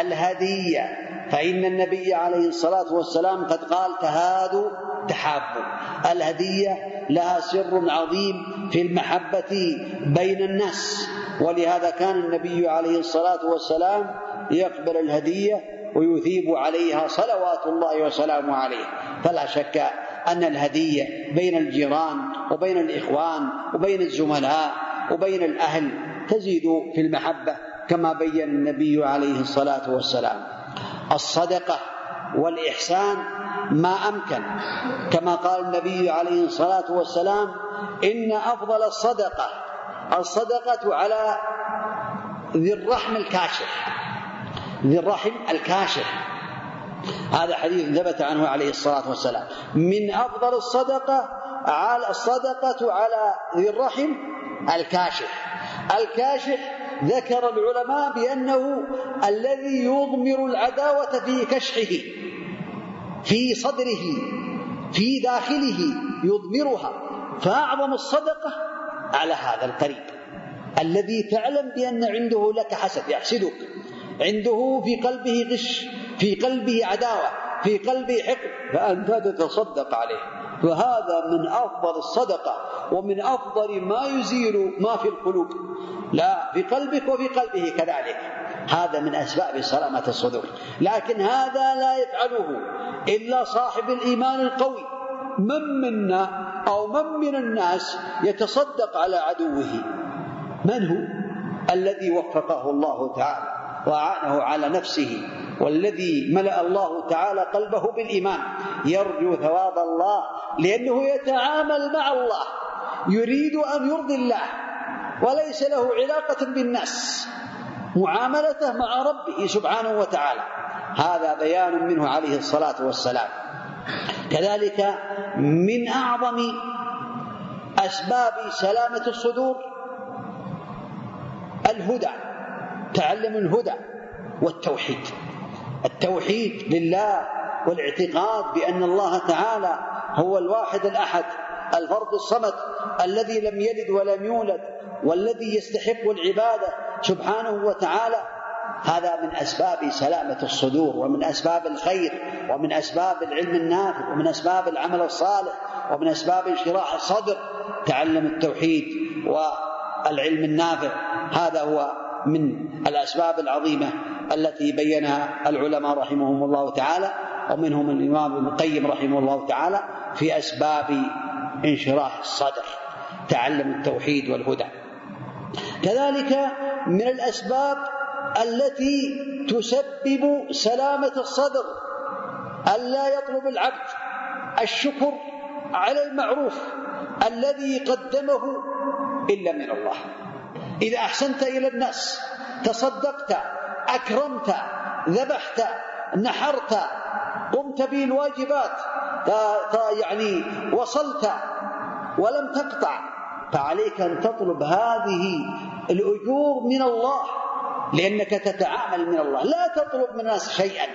الهدية. فإن النبي عليه الصلاة والسلام قد قال تهادوا تحابوا الهدية لها سر عظيم في المحبة بين الناس. ولهذا كان النبي عليه الصلاة والسلام يقبل الهدية ويثيب عليها صلوات الله وسلامه عليه. فلا شك أن الهدية بين الجيران وبين الإخوان وبين الزملاء وبين الأهل تزيد في المحبة كما بين النبي عليه الصلاة والسلام. الصدقة والإحسان ما أمكن. كما قال النبي عليه الصلاة والسلام إن أفضل الصدقة الصدقة على ذي الرحم الكاشف. ذي الرحم الكاشف. هذا حديث ثبت عنه عليه الصلاة والسلام. من أفضل الصدقة على الصدقة على ذي الرحم الكاشف. الكاشف ذكر العلماء بأنه الذي يضمر العداوة في كشحه في صدره في داخله يضمرها. فأعظم الصدقة على هذا القريب. الذي تعلم بأن عنده لك حسد يحسدك. عنده في قلبه غش في قلبه عداوة في قلبه حقد. فأنت تتصدق عليه. فهذا من أفضل الصدقة ومن أفضل ما يزيل ما في القلوب. لا في قلبك وفي قلبه كذلك. هذا من أسباب سلامة الصدور لكن هذا لا يفعله إلا صاحب الإيمان القوي. من منا أو من من الناس يتصدق على عدوه؟ من هو؟ الذي وفقه الله تعالى. وأعانه على نفسه والذي ملأ الله تعالى قلبه بالإيمان. يرجو ثواب الله لأنه يتعامل مع الله. يريد أن يرضي الله وليس له علاقة بالناس. معاملته مع ربه سبحانه وتعالى. هذا بيان منه عليه الصلاة والسلام. كذلك من أعظم أسباب سلامة الصدور الهدى. تعلم الهدى والتوحيد. التوحيد لله والاعتقاد بأن الله تعالى هو الواحد الأحد الفرد الصمد الذي لم يلد ولم يولد والذي يستحق العبادة سبحانه وتعالى. هذا من أسباب سلامة الصدور ومن أسباب الخير ومن أسباب العلم النافع ومن أسباب العمل الصالح ومن أسباب انشراح الصدر. تعلم التوحيد والعلم النافع هذا هو من الأسباب العظيمة التي بينها العلماء رحمهم الله تعالى ومنهم الإمام ابن القيم رحمه الله تعالى في أسباب انشراح الصدر تعلم التوحيد والهدى. كذلك من الأسباب التي تسبب سلامة الصدر ألا يطلب العبد الشكر على المعروف الذي قدمه إلا من الله. إذا أحسنت إلى الناس تصدقت أكرمت ذبحت نحرت قمت بالواجبات يعني وصلت ولم تقطع فعليك أن تطلب هذه الأجور من الله لأنك تتعامل من الله. لا تطلب من الناس شيئا.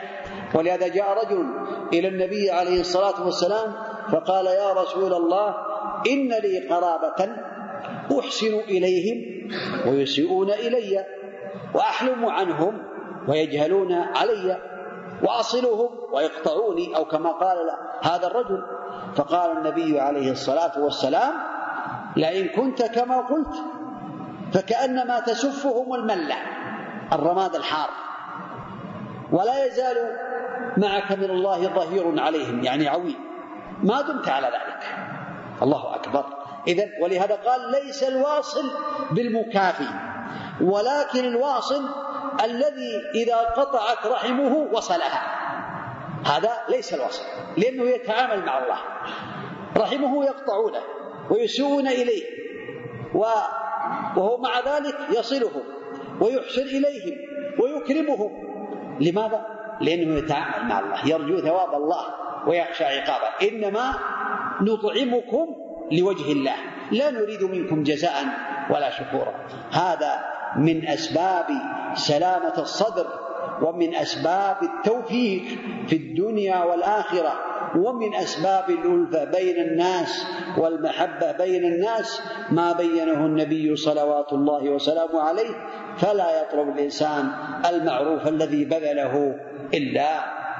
ولهذا جاء رجل إلى النبي عليه الصلاة والسلام فقال يا رسول الله إن لي قرابة أحسن إليهم ويسيئون إلي وأحلم عنهم ويجهلون علي وأصلهم ويقطعوني أو كما قال هذا الرجل. فقال النبي عليه الصلاة والسلام لئن كنت كما قلت فكأنما تسفهم الملة الرماد الحار ولا يزال معك من الله ظهير عليهم يعني عويل ما دمت على ذلك. الله أكبر. إذا ولهذا قال ليس الواصل بالمكافي ولكن الواصل الذي إذا قطعت رحمه وصلها. هذا ليس الواصل لأنه يتعامل مع الله. رحمه يقطعونه ويسوون إليه وهو مع ذلك يصلهم ويحسن إليهم ويكرمهم لماذا؟ لأنه يتعامل مع الله يرجو ثواب الله ويخشى عقابه. إنما نطعمكم لوجه الله. لا نريد منكم جزاء ولا شكورا. هذا من أسباب سلامة الصدر ومن أسباب التوفيق في الدنيا والآخرة ومن أسباب الألفة بين الناس والمحبة بين الناس. ما بينه النبي صلوات الله وسلامه عليه فلا يطلب الإنسان المعروف الذي بذله إلا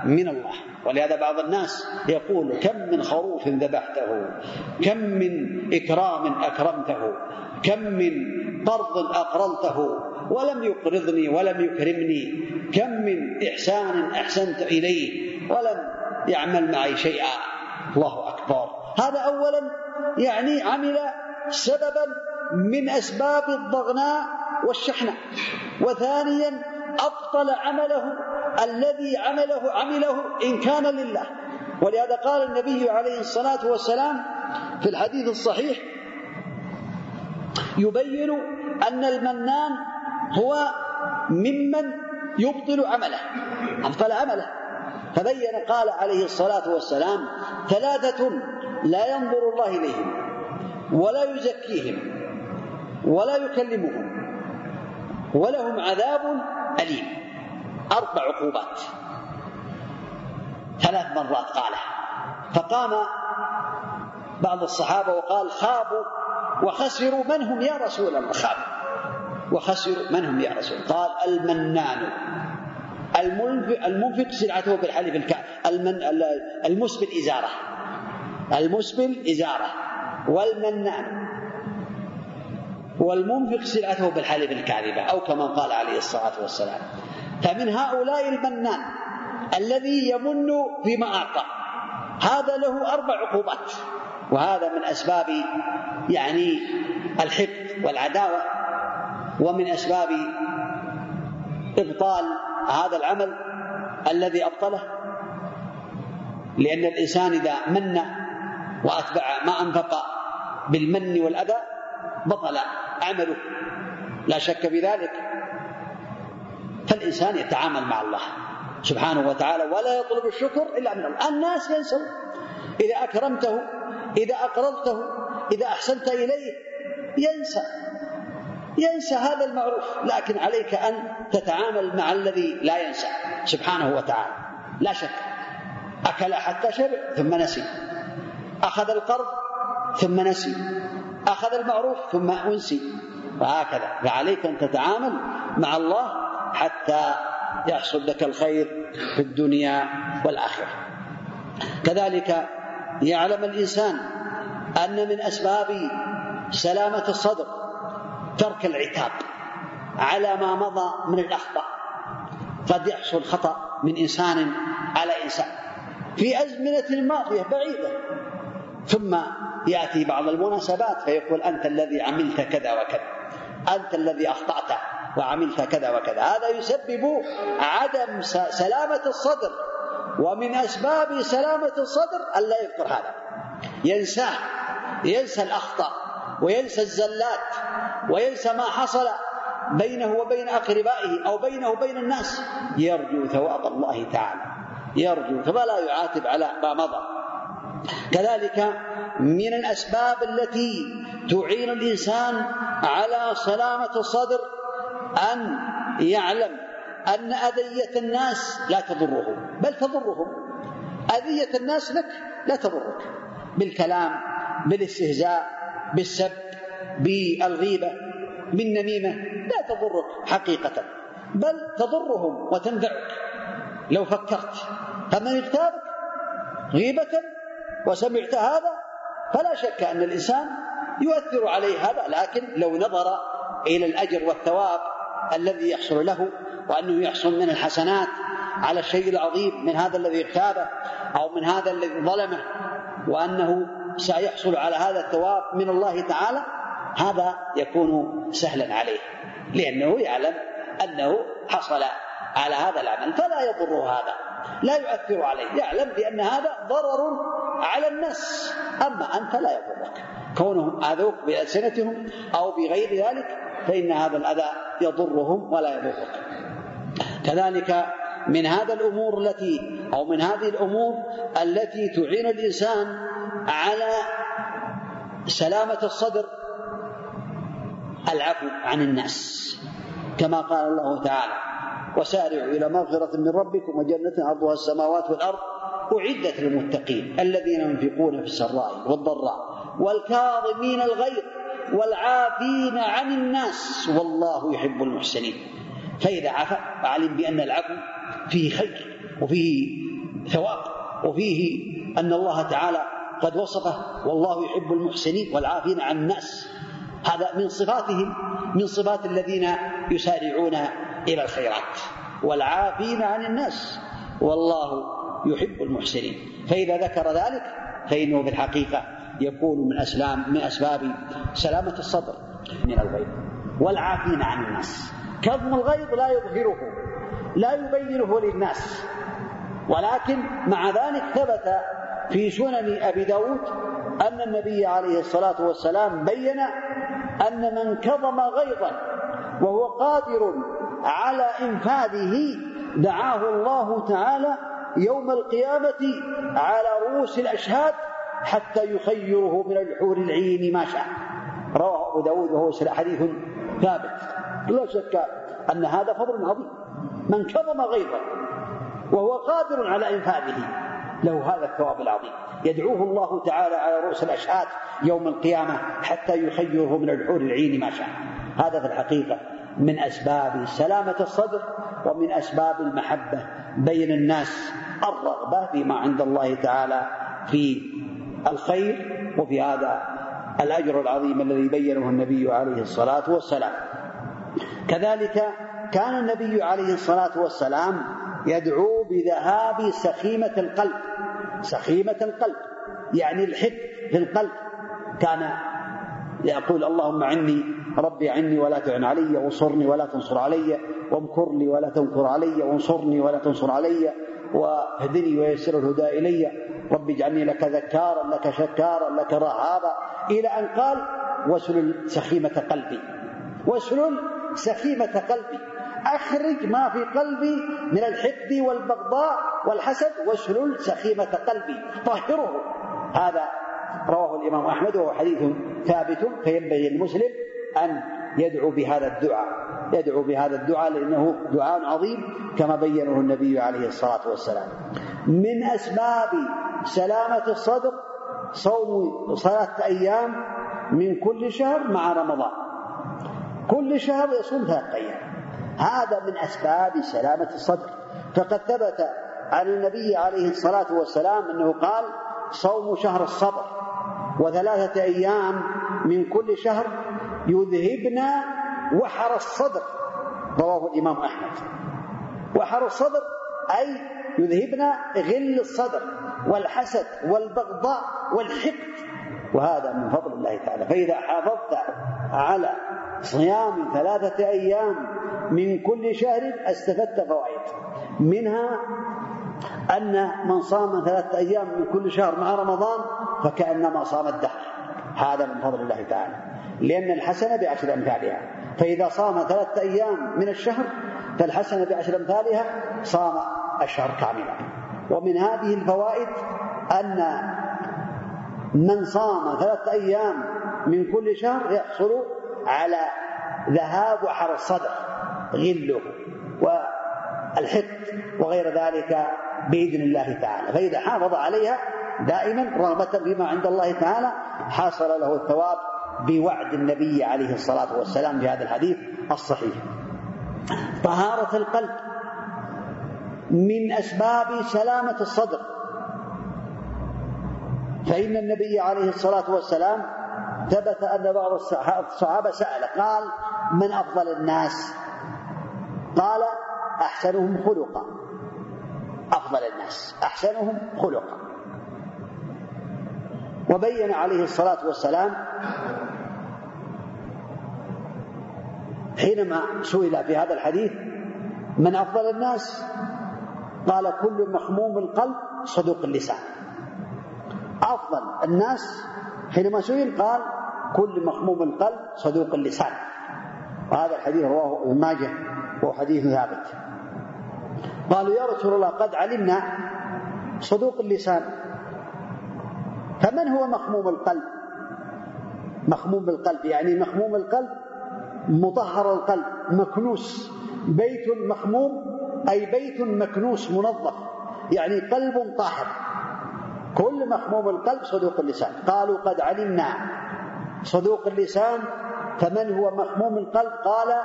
من الله. ولهذا بعض الناس يقول كم من خروف ذبحته كم من إكرام أكرمته كم من قرض أقرضته ولم يقرضني ولم يكرمني كم من إحسان أحسنت إليه ولم يعمل معي شيئا. الله أكبر. هذا أولا يعني عمل سببا من أسباب الضغناء والشحنة وثانيا أبطل عمله. الذي عمله عمله إن كان لله. ولهذا قال النبي عليه الصلاة والسلام في الحديث الصحيح يبين أن المنان هو ممن يبطل عمله أبطل عمله. فبين قال عليه الصلاة والسلام ثلاثة لا ينظر الله إليهم ولا يزكيهم ولا يكلمهم ولهم عذاب أليم. أربع عقوبات. ثلاث مرات قالها فقام بعض الصحابة وقال خابوا وخسروا من هم يا رسول الله؟ خابوا. وخسروا من هم يا رسول قال المنان. المنفق سلعته بالحلف الكاذب المن المسبل إزارة المسبل إزارة والمنان. والمنفق سلعته بالحلف الكاذبة. أو كما قال عليه الصلاة والسلام. فمن هؤلاء المنان الذي يمن فيما أعطى هذا له أربع عقوبات وهذا من أسباب يعني الحقد والعداوة ومن أسباب إبطال هذا العمل الذي أبطله. لأن الإنسان إذا من وأتبع ما أنفق بالمن والأذى بطل عمله. لا شك في ذلك. فالإنسان يتعامل مع الله سبحانه وتعالى ولا يطلب الشكر إلا من الله. الناس ينسون. إذا أكرمته إذا أقرضته إذا أحسنت إليه ينسى. ينسى هذا المعروف. لكن عليك أن تتعامل مع الذي لا ينسى سبحانه وتعالى. لا شك. أكل حتى شبع ثم نسي. أخذ القرض ثم نسي. أخذ المعروف ثم أنسي. وهكذا. فعليك أن تتعامل مع الله حتى يحصل لك الخير في الدنيا والآخرة. كذلك يعلم الإنسان أن من أسباب سلامة الصدر ترك العتاب على ما مضى من الأخطاء. قد يحصل خطأ من إنسان على إنسان في أزمنة ماضية بعيدة. ثم يأتي بعض المناسبات فيقول أنت الذي عملت كذا وكذا أنت الذي أخطأت وعملت كذا وكذا. هذا يسبب عدم سلامة الصدر. ومن أسباب سلامة الصدر ألا يذكر هذا. ينساه ينسى الأخطاء وينسى الزلات وينسى ما حصل بينه وبين أقربائه أو بينه وبين الناس. يرجو ثواب الله تعالى. يرجو فلا يعاتب على ما مضى. كذلك من الأسباب التي تعين الإنسان على سلامة الصدر أن يعلم أن أذية الناس لا تضره بل تضرهم. أذية الناس لك لا تضرك. بالكلام بالاستهزاء بالسب بالغيبة بالنميمة لا تضرك حقيقة. بل تضرهم وتنفعك لو فكرت فمن اغتابك غيبة وسمعت هذا فلا شك أن الإنسان يؤثر عليه هذا. لكن لو نظر إلى الأجر والثواب الذي يحصل له وأنه يحصل من الحسنات على الشيء العظيم من هذا الذي اغتابه أو من هذا الذي ظلمه وأنه سيحصل على هذا الثواب من الله تعالى هذا يكون سهلا عليه لأنه يعلم أنه حصل على هذا العمل فلا يضره هذا لا يؤثر عليه يعلم بأن هذا ضرر على الناس أما أنت لا يضرك كونهم آذوك بألسنتهم أو بغير ذلك فإن هذا الأذى يضرهم ولا يضرك. كذلك من هذا الأمور التي أو من هذه الأمور التي تعين الإنسان على سلامة الصدر العفو عن الناس كما قال الله تعالى وسارعوا إلى مغفرة من ربكم وجنة عرضها السماوات والأرض أعدت للمتقين الذين ينفقون في السراء والضراء والكاظمين الغيظ والعافين عن الناس. والله يحب المحسنين. فإذا عفا فعلم بأن العفو فيه خير وفيه ثواب وفيه أن الله تعالى قد وصفه. والله يحب المحسنين والعافين عن الناس. هذا من صفاتهم من صفات الذين يسارعون إلى الخيرات. والعافين عن الناس. والله يحب المحسنين. فإذا ذكر ذلك فإنه بالحقيقة يكون من أسلام من أسباب سلامة الصدر من الغيظ والعافين عن الناس. كظم الغيظ لا يظهره لا يبينه للناس. ولكن مع ذلك ثبت في سنن أبي داود أن النبي عليه الصلاة والسلام بين أن من كظم غيظا وهو قادر على إنفاذه دعاه الله تعالى يوم القيامة على رؤوس الأشهاد حتى يخيره من الحور العين ما شاء. رواه أبو داود وهو حديث ثابت. لا شك أن هذا فضل عظيم. من كظم غيظا وهو قادر على إنفاذه له هذا الثواب العظيم. يدعوه الله تعالى على رؤوس الأشهاد يوم القيامة حتى يخيره من الحور العين ما شاء. هذا في الحقيقة من أسباب سلامة الصدر ومن أسباب المحبة بين الناس. الرغبة فيما عند الله تعالى في الخير وفي هذا الأجر العظيم الذي بينه النبي عليه الصلاة والسلام. كذلك كان النبي عليه الصلاة والسلام يدعو بذهاب سخيمة القلب. سخيمة القلب يعني الحب في القلب. كان يقول اللهم عني ربي عني ولا تعن علي وانصرني ولا تنصر علي وامكر لي ولا تمكر علي وانصرني ولا تنصر علي واهدني ويسر الهدى إلي. ربي اجعلني لك ذكارا لك شكارا لك رهابا. إلى أن قال واسلل سخيمة قلبي واسلل سخيمة قلبي أخرج ما في قلبي من الحقد والبغضاء والحسد واسلل سخيمة قلبي. طهره. هذا رواه الإمام أحمد وهو حديث ثابت فينبغي المسلم أن يدعو بهذا الدعاء. يدعو بهذا الدعاء لأنه دعاء عظيم كما بينه النبي عليه الصلاة والسلام. من أسباب سلامة الصدر صوم ثلاثة أيام من كل شهر مع رمضان. كل شهر يصوم ثلاثة أيام. هذا من أسباب سلامة الصدر فقد ثبت عن النبي عليه الصلاة والسلام أنه قال صوم شهر الصبر وثلاثة أيام من كل شهر يذهبن وحر الصدر. رواه الإمام أحمد. وحر الصدر أي يذهبن غل الصدر والحسد والبغضاء والحقد. وهذا من فضل الله تعالى. فإذا حافظت على صيام ثلاثة أيام من كل شهر استفدت فوائد. منها أن من صام ثلاثة أيام من كل شهر مع رمضان فكأنما صام الدهر. هذا من فضل الله تعالى. لأن الحسنة بعشر أمثالها. فإذا صام ثلاثة أيام من الشهر فالحسنة بعشر أمثالها صام الشهر كاملا. ومن هذه الفوائد أن من صام ثلاثة أيام من كل شهر يحصل على ذهاب وحر الصدر غله والحقد وغير ذلك بإذن الله تعالى. فإذا حافظ عليها دائما رغبة فيما عند الله تعالى حصل له الثواب بوعد النبي عليه الصلاة والسلام في هذا الحديث الصحيح. طهارة القلب من أسباب سلامة الصدر. فإن النبي عليه الصلاة والسلام ثبت أن بعض الصحابة سأل قال من أفضل الناس؟ قال أحسنهم خلقا. أفضل الناس أحسنهم خلقا. وبين عليه الصلاة والسلام حينما سئل في هذا الحديث من أفضل الناس؟ قال كل مخموم القلب صدوق اللسان. أفضل الناس حينما سئل قال كل مخموم القلب صدوق اللسان. وهذا الحديث رواه ابن ماجه وهو حديث ثابت. قالوا يا رسول الله قد علمنا صدوق اللسان. فمن هو مخموم القلب؟ مخموم القلب يعني مخموم القلب مطهر القلب مكنوس. بيت مخموم أي بيت مكنوس منظف. يعني قلب طاهر. كل مخموم القلب صدوق اللسان. قالوا قد علمنا. صدوق اللسان فمن هو مخموم القلب؟ قال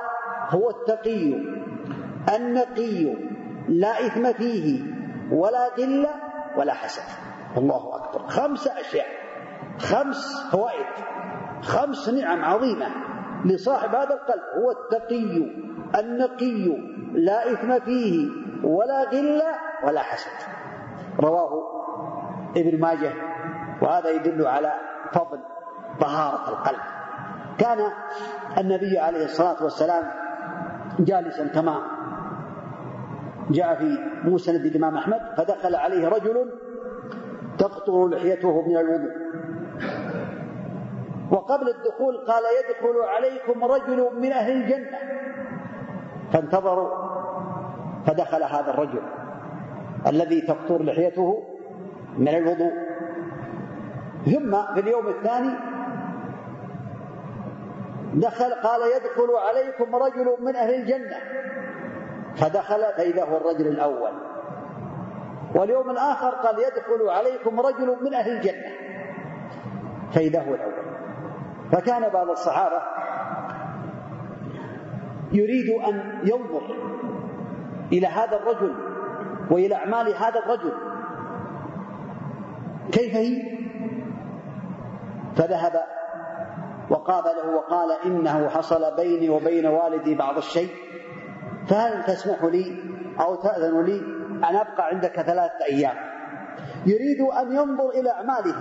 هو التقي. النقي. لا إثم فيه ولا غل ولا حسد. الله أكبر. خمس أشياء. خمس فوائد. خمس نعم عظيمة. لصاحب هذا القلب هو التقي النقي لا إثم فيه ولا غل ولا حسد. رواه ابن ماجه وهذا يدل على فضل طهارة القلب. كان النبي عليه الصلاة والسلام جالسا كما جاء في مسند الإمام أحمد فدخل عليه رجل تقطر لحيته من الوضوء. وقبل الدخول قال يدخل عليكم رجل من أهل الجنة. فانتظروا فدخل هذا الرجل الذي تقطر لحيته من الوضوء. ثم في اليوم الثاني دخل قال يدخل عليكم رجل من أهل الجنة. فدخل فإذا هو الرجل الأول. واليوم الآخر قال يدخل عليكم رجل من أهل الجنة. فإذا هو الأول. فكان بعض الصحابة يريد أن ينظر إلى هذا الرجل وإلى أعمال هذا الرجل. كيف هي؟ فذهب وقابله وقال إنه حصل بيني وبين والدي بعض الشيء فهل تسمح لي أو تأذن لي أن أبقى عندك ثلاثة أيام؟ يريد أن ينظر إلى أعماله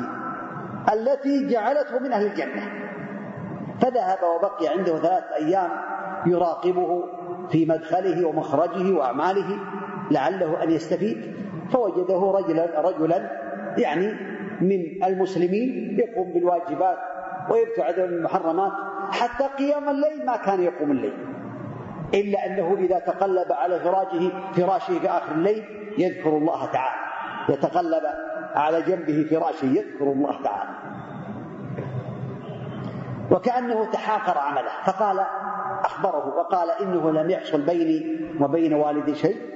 التي جعلته من أهل الجنة. فذهب وبقي عنده ثلاثة أيام يراقبه في مدخله ومخرجه وأعماله لعله أن يستفيد. فوجده رجلا رجلا يعني من المسلمين يقوم بالواجبات ويبتعد عن المحرمات حتى قيام الليل ما كان يقوم الليل. إلا أنه إذا تقلب على فراشه فراشه في آخر الليل يذكر الله تعالى. يتقلب على جنبه فراشه يذكر الله تعالى. وكأنه تحاقر عمله. فقال أخبره وقال إنه لم يحصل بيني وبين والدي شيء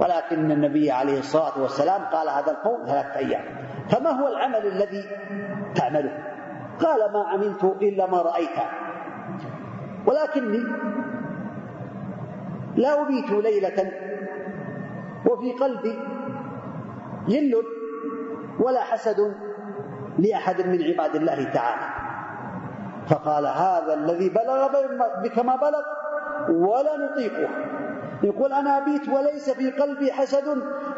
ولكن النبي عليه الصلاة والسلام قال هذا القول ثلاثة أيام. فما هو العمل الذي تعمله؟ قال ما عملت إلا ما رأيت. ولكني لا أبيت ليلة وفي قلبي غل ولا حسد لأحد من عباد الله تعالى. فقال هذا الذي بلغ بك ما بلغ ولا نطيقه. يقول أنا أبيت وليس في قلبي حسد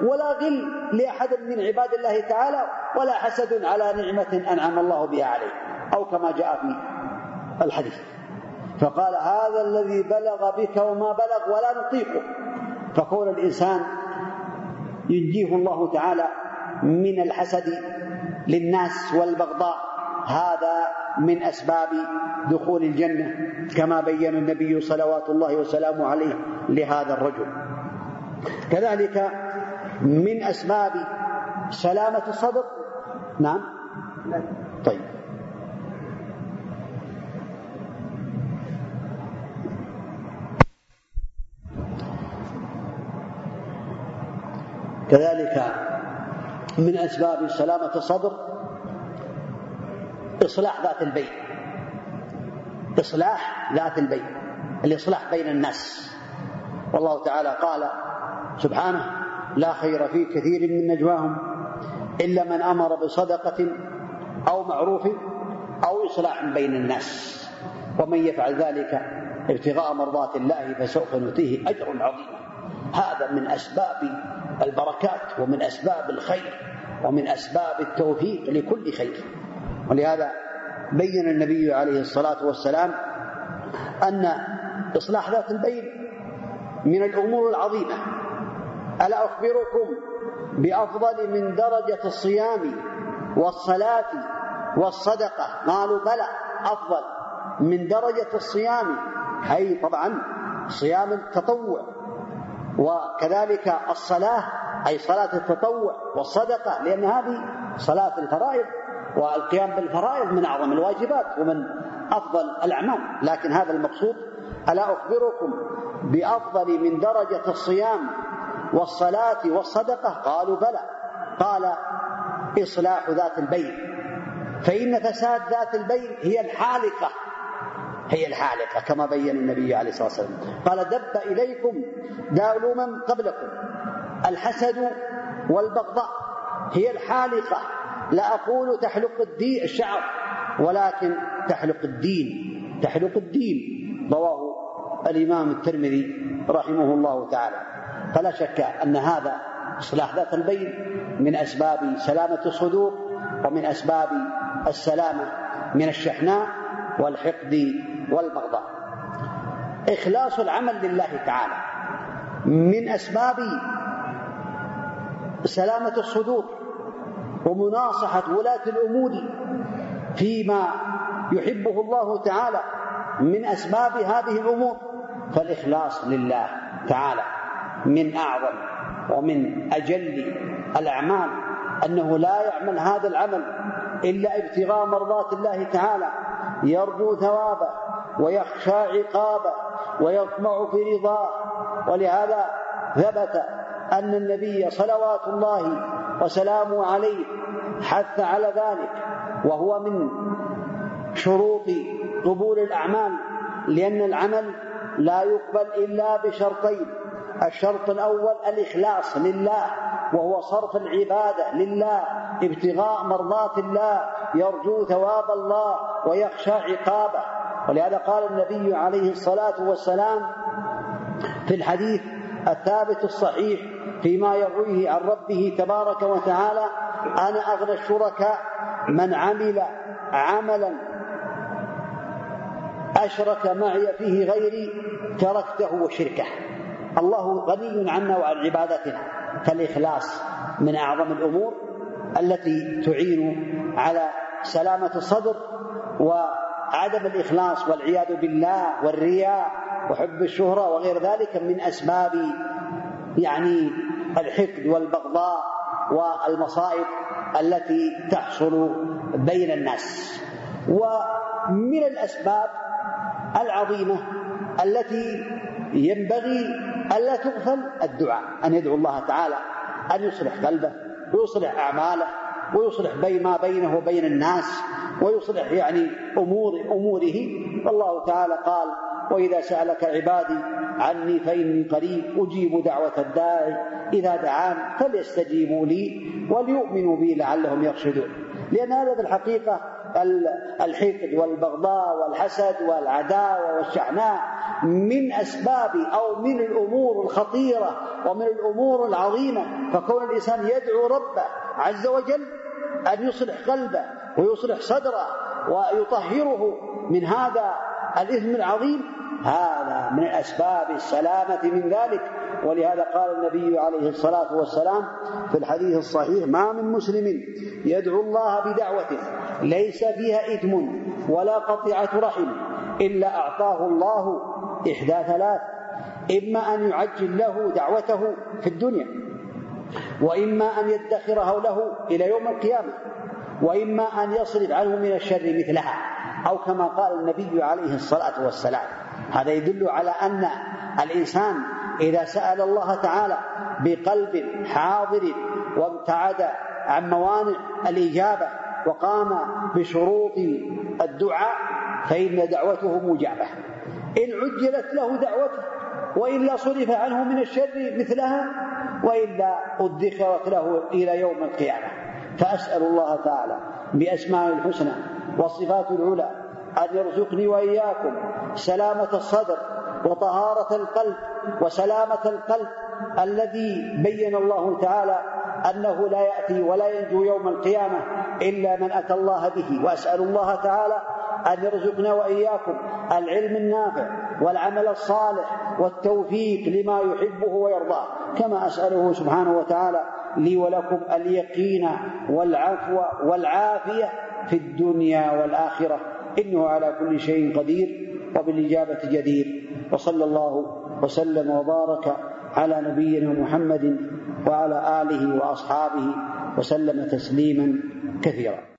ولا غل لأحد من عباد الله تعالى ولا حسد على نعمة أنعم الله بها عليه. أو كما جاء في الحديث. فقال هذا الذي بلغ بك وما بلغ ولا نطيقه. فقول الإنسان ينجيه الله تعالى من الحسد للناس والبغضاء. هذا من أسباب دخول الجنة كما بين النبي صلوات الله وسلامه عليه لهذا الرجل. كذلك من أسباب سلامة الصدر نعم. طيب. كذلك من أسباب سلامة الصدر إصلاح ذات البين إصلاح ذات البين الإصلاح بين الناس. والله تعالى قال سبحانه لا خير في كثير من نجواهم إلا من أمر بصدقة أو معروف أو إصلاح بين الناس. ومن يفعل ذلك ابتغاء مرضات الله فسوف نؤتيه أجر عظيما هذا من أسباب البركات ومن أسباب الخير ومن أسباب التوفيق لكل خير. ولهذا بين النبي عليه الصلاة والسلام أن إصلاح ذات البين من الأمور العظيمة. ألا أخبركم بأفضل من درجة الصيام والصلاة والصدقة؟ قالوا بلى أفضل من درجة الصيام. أي طبعا صيام التطوع وكذلك الصلاة أي صلاة التطوع والصدقة لأن هذه صلاة الفرائض. والقيام بالفرائض من أعظم الواجبات ومن أفضل الأعمال. لكن هذا المقصود ألا أخبركم بأفضل من درجة الصيام والصلاة والصدقة؟ قالوا بلى. قال إصلاح ذات البين. فإن فساد ذات البين هي الحالقة. هي الحالقة كما بين النبي عليه الصلاة والسلام. قال دب إليكم من قبلكم. الحسد والبغضاء هي الحالقة. لا أقول تحلق الدين الشعر ولكن تحلق الدين. تحلق الدين. رواه الإمام الترمذي رحمه الله تعالى. فلا شك أن هذا إصلاح ذات البين من أسباب سلامة الصدور ومن أسباب السلامة من الشحناء والحقد والبغضاء. إخلاص العمل لله تعالى من أسباب سلامة الصدور ومناصحة ولاة الأمور فيما يحبه الله تعالى من أسباب هذه الأمور فالإخلاص لله تعالى من أعظم ومن أجل الأعمال أنه لا يعمل هذا العمل إلا ابتغاء مرضات الله تعالى يرجو ثوابه ويخشى عقابه ويطمع في رضاه ولهذا ثبت أن النبي صلوات الله وسلامه عليه حث على ذلك وهو من شروط قبول الأعمال لأن العمل لا يقبل إلا بشرطين الشرط الأول الإخلاص لله وهو صرف العبادة لله ابتغاء مرضات الله يرجو ثواب الله ويخشى عقابه. ولهذا قال النبي عليه الصلاة والسلام في الحديث الثابت الصحيح فيما يرويه عن ربه تبارك وتعالى أنا أغنى الشركاء من عمل عملا أشرك معي فيه غيري تركته وشركه. الله غني عنا وعن عبادتنا. فالإخلاص من أعظم الأمور التي تعين على سلامة الصدر وعدم الإخلاص والعياذ بالله والرياء وحب الشهرة وغير ذلك من أسباب يعني الحقد والبغضاء والمصائب التي تحصل بين الناس. ومن الأسباب العظيمة التي ينبغي ألا تغفل الدعاء أن يدعو الله تعالى أن يصلح قلبه ويصلح أعماله ويصلح بين ما بينه وبين الناس ويصلح يعني أمور أموره. والله تعالى قال وإذا سألك عبادي عني فإني قريب أجيب دعوة الداعي إذا دعان فليستجيبوا لي وليؤمنوا بي لعلهم يرشدون. لأن هذا في الحقيقة الحقد والبغضاء والحسد والعداوة والشحناء من أسباب أو من الأمور الخطيرة ومن الأمور العظيمة. فكون الإنسان يدعو ربه عز وجل أن يصلح قلبه ويصلح صدره ويطهره من هذا الإثم العظيم. هذا من أسباب السلامة من ذلك. ولهذا قال النبي عليه الصلاة والسلام في الحديث الصحيح ما من مسلم يدعو الله بدعوته ليس فيها إثم ولا قطيعة رحم إلا أعطاه الله إحدى ثلاث إما أن يعجل له دعوته في الدنيا وإما أن يدخره له إلى يوم القيامة وإما أن يصرف عنه من الشر مثلها. أو كما قال النبي عليه الصلاة والسلام. هذا يدل على أن الإنسان إذا سأل الله تعالى بقلب حاضر وابتعد عن موانع الإجابة وقام بشروط الدعاء فإن دعوته مجابة. إن عجلت له دعوته وإلا صرف عنه من الشر مثلها وإلا أدخرت له إلى يوم القيامة. فأسأل الله تعالى بأسماء الحسنى والصفات العلى أن يرزقني وإياكم سلامة الصدر وطهارة القلب وسلامة القلب الذي بين الله تعالى أنه لا يأتي ولا ينجو يوم القيامة إلا من أتى الله به. وأسأل الله تعالى أن يرزقنا وإياكم العلم النافع والعمل الصالح والتوفيق لما يحبه ويرضاه. كما أسأله سبحانه وتعالى لي ولكم اليقين والعفو والعافية في الدنيا والآخرة. إنه على كل شيء قدير وبالإجابة جدير. وصلى الله وسلم وبارك على نبينا محمد وعلى آله وأصحابه وسلم تسليما كثيرا.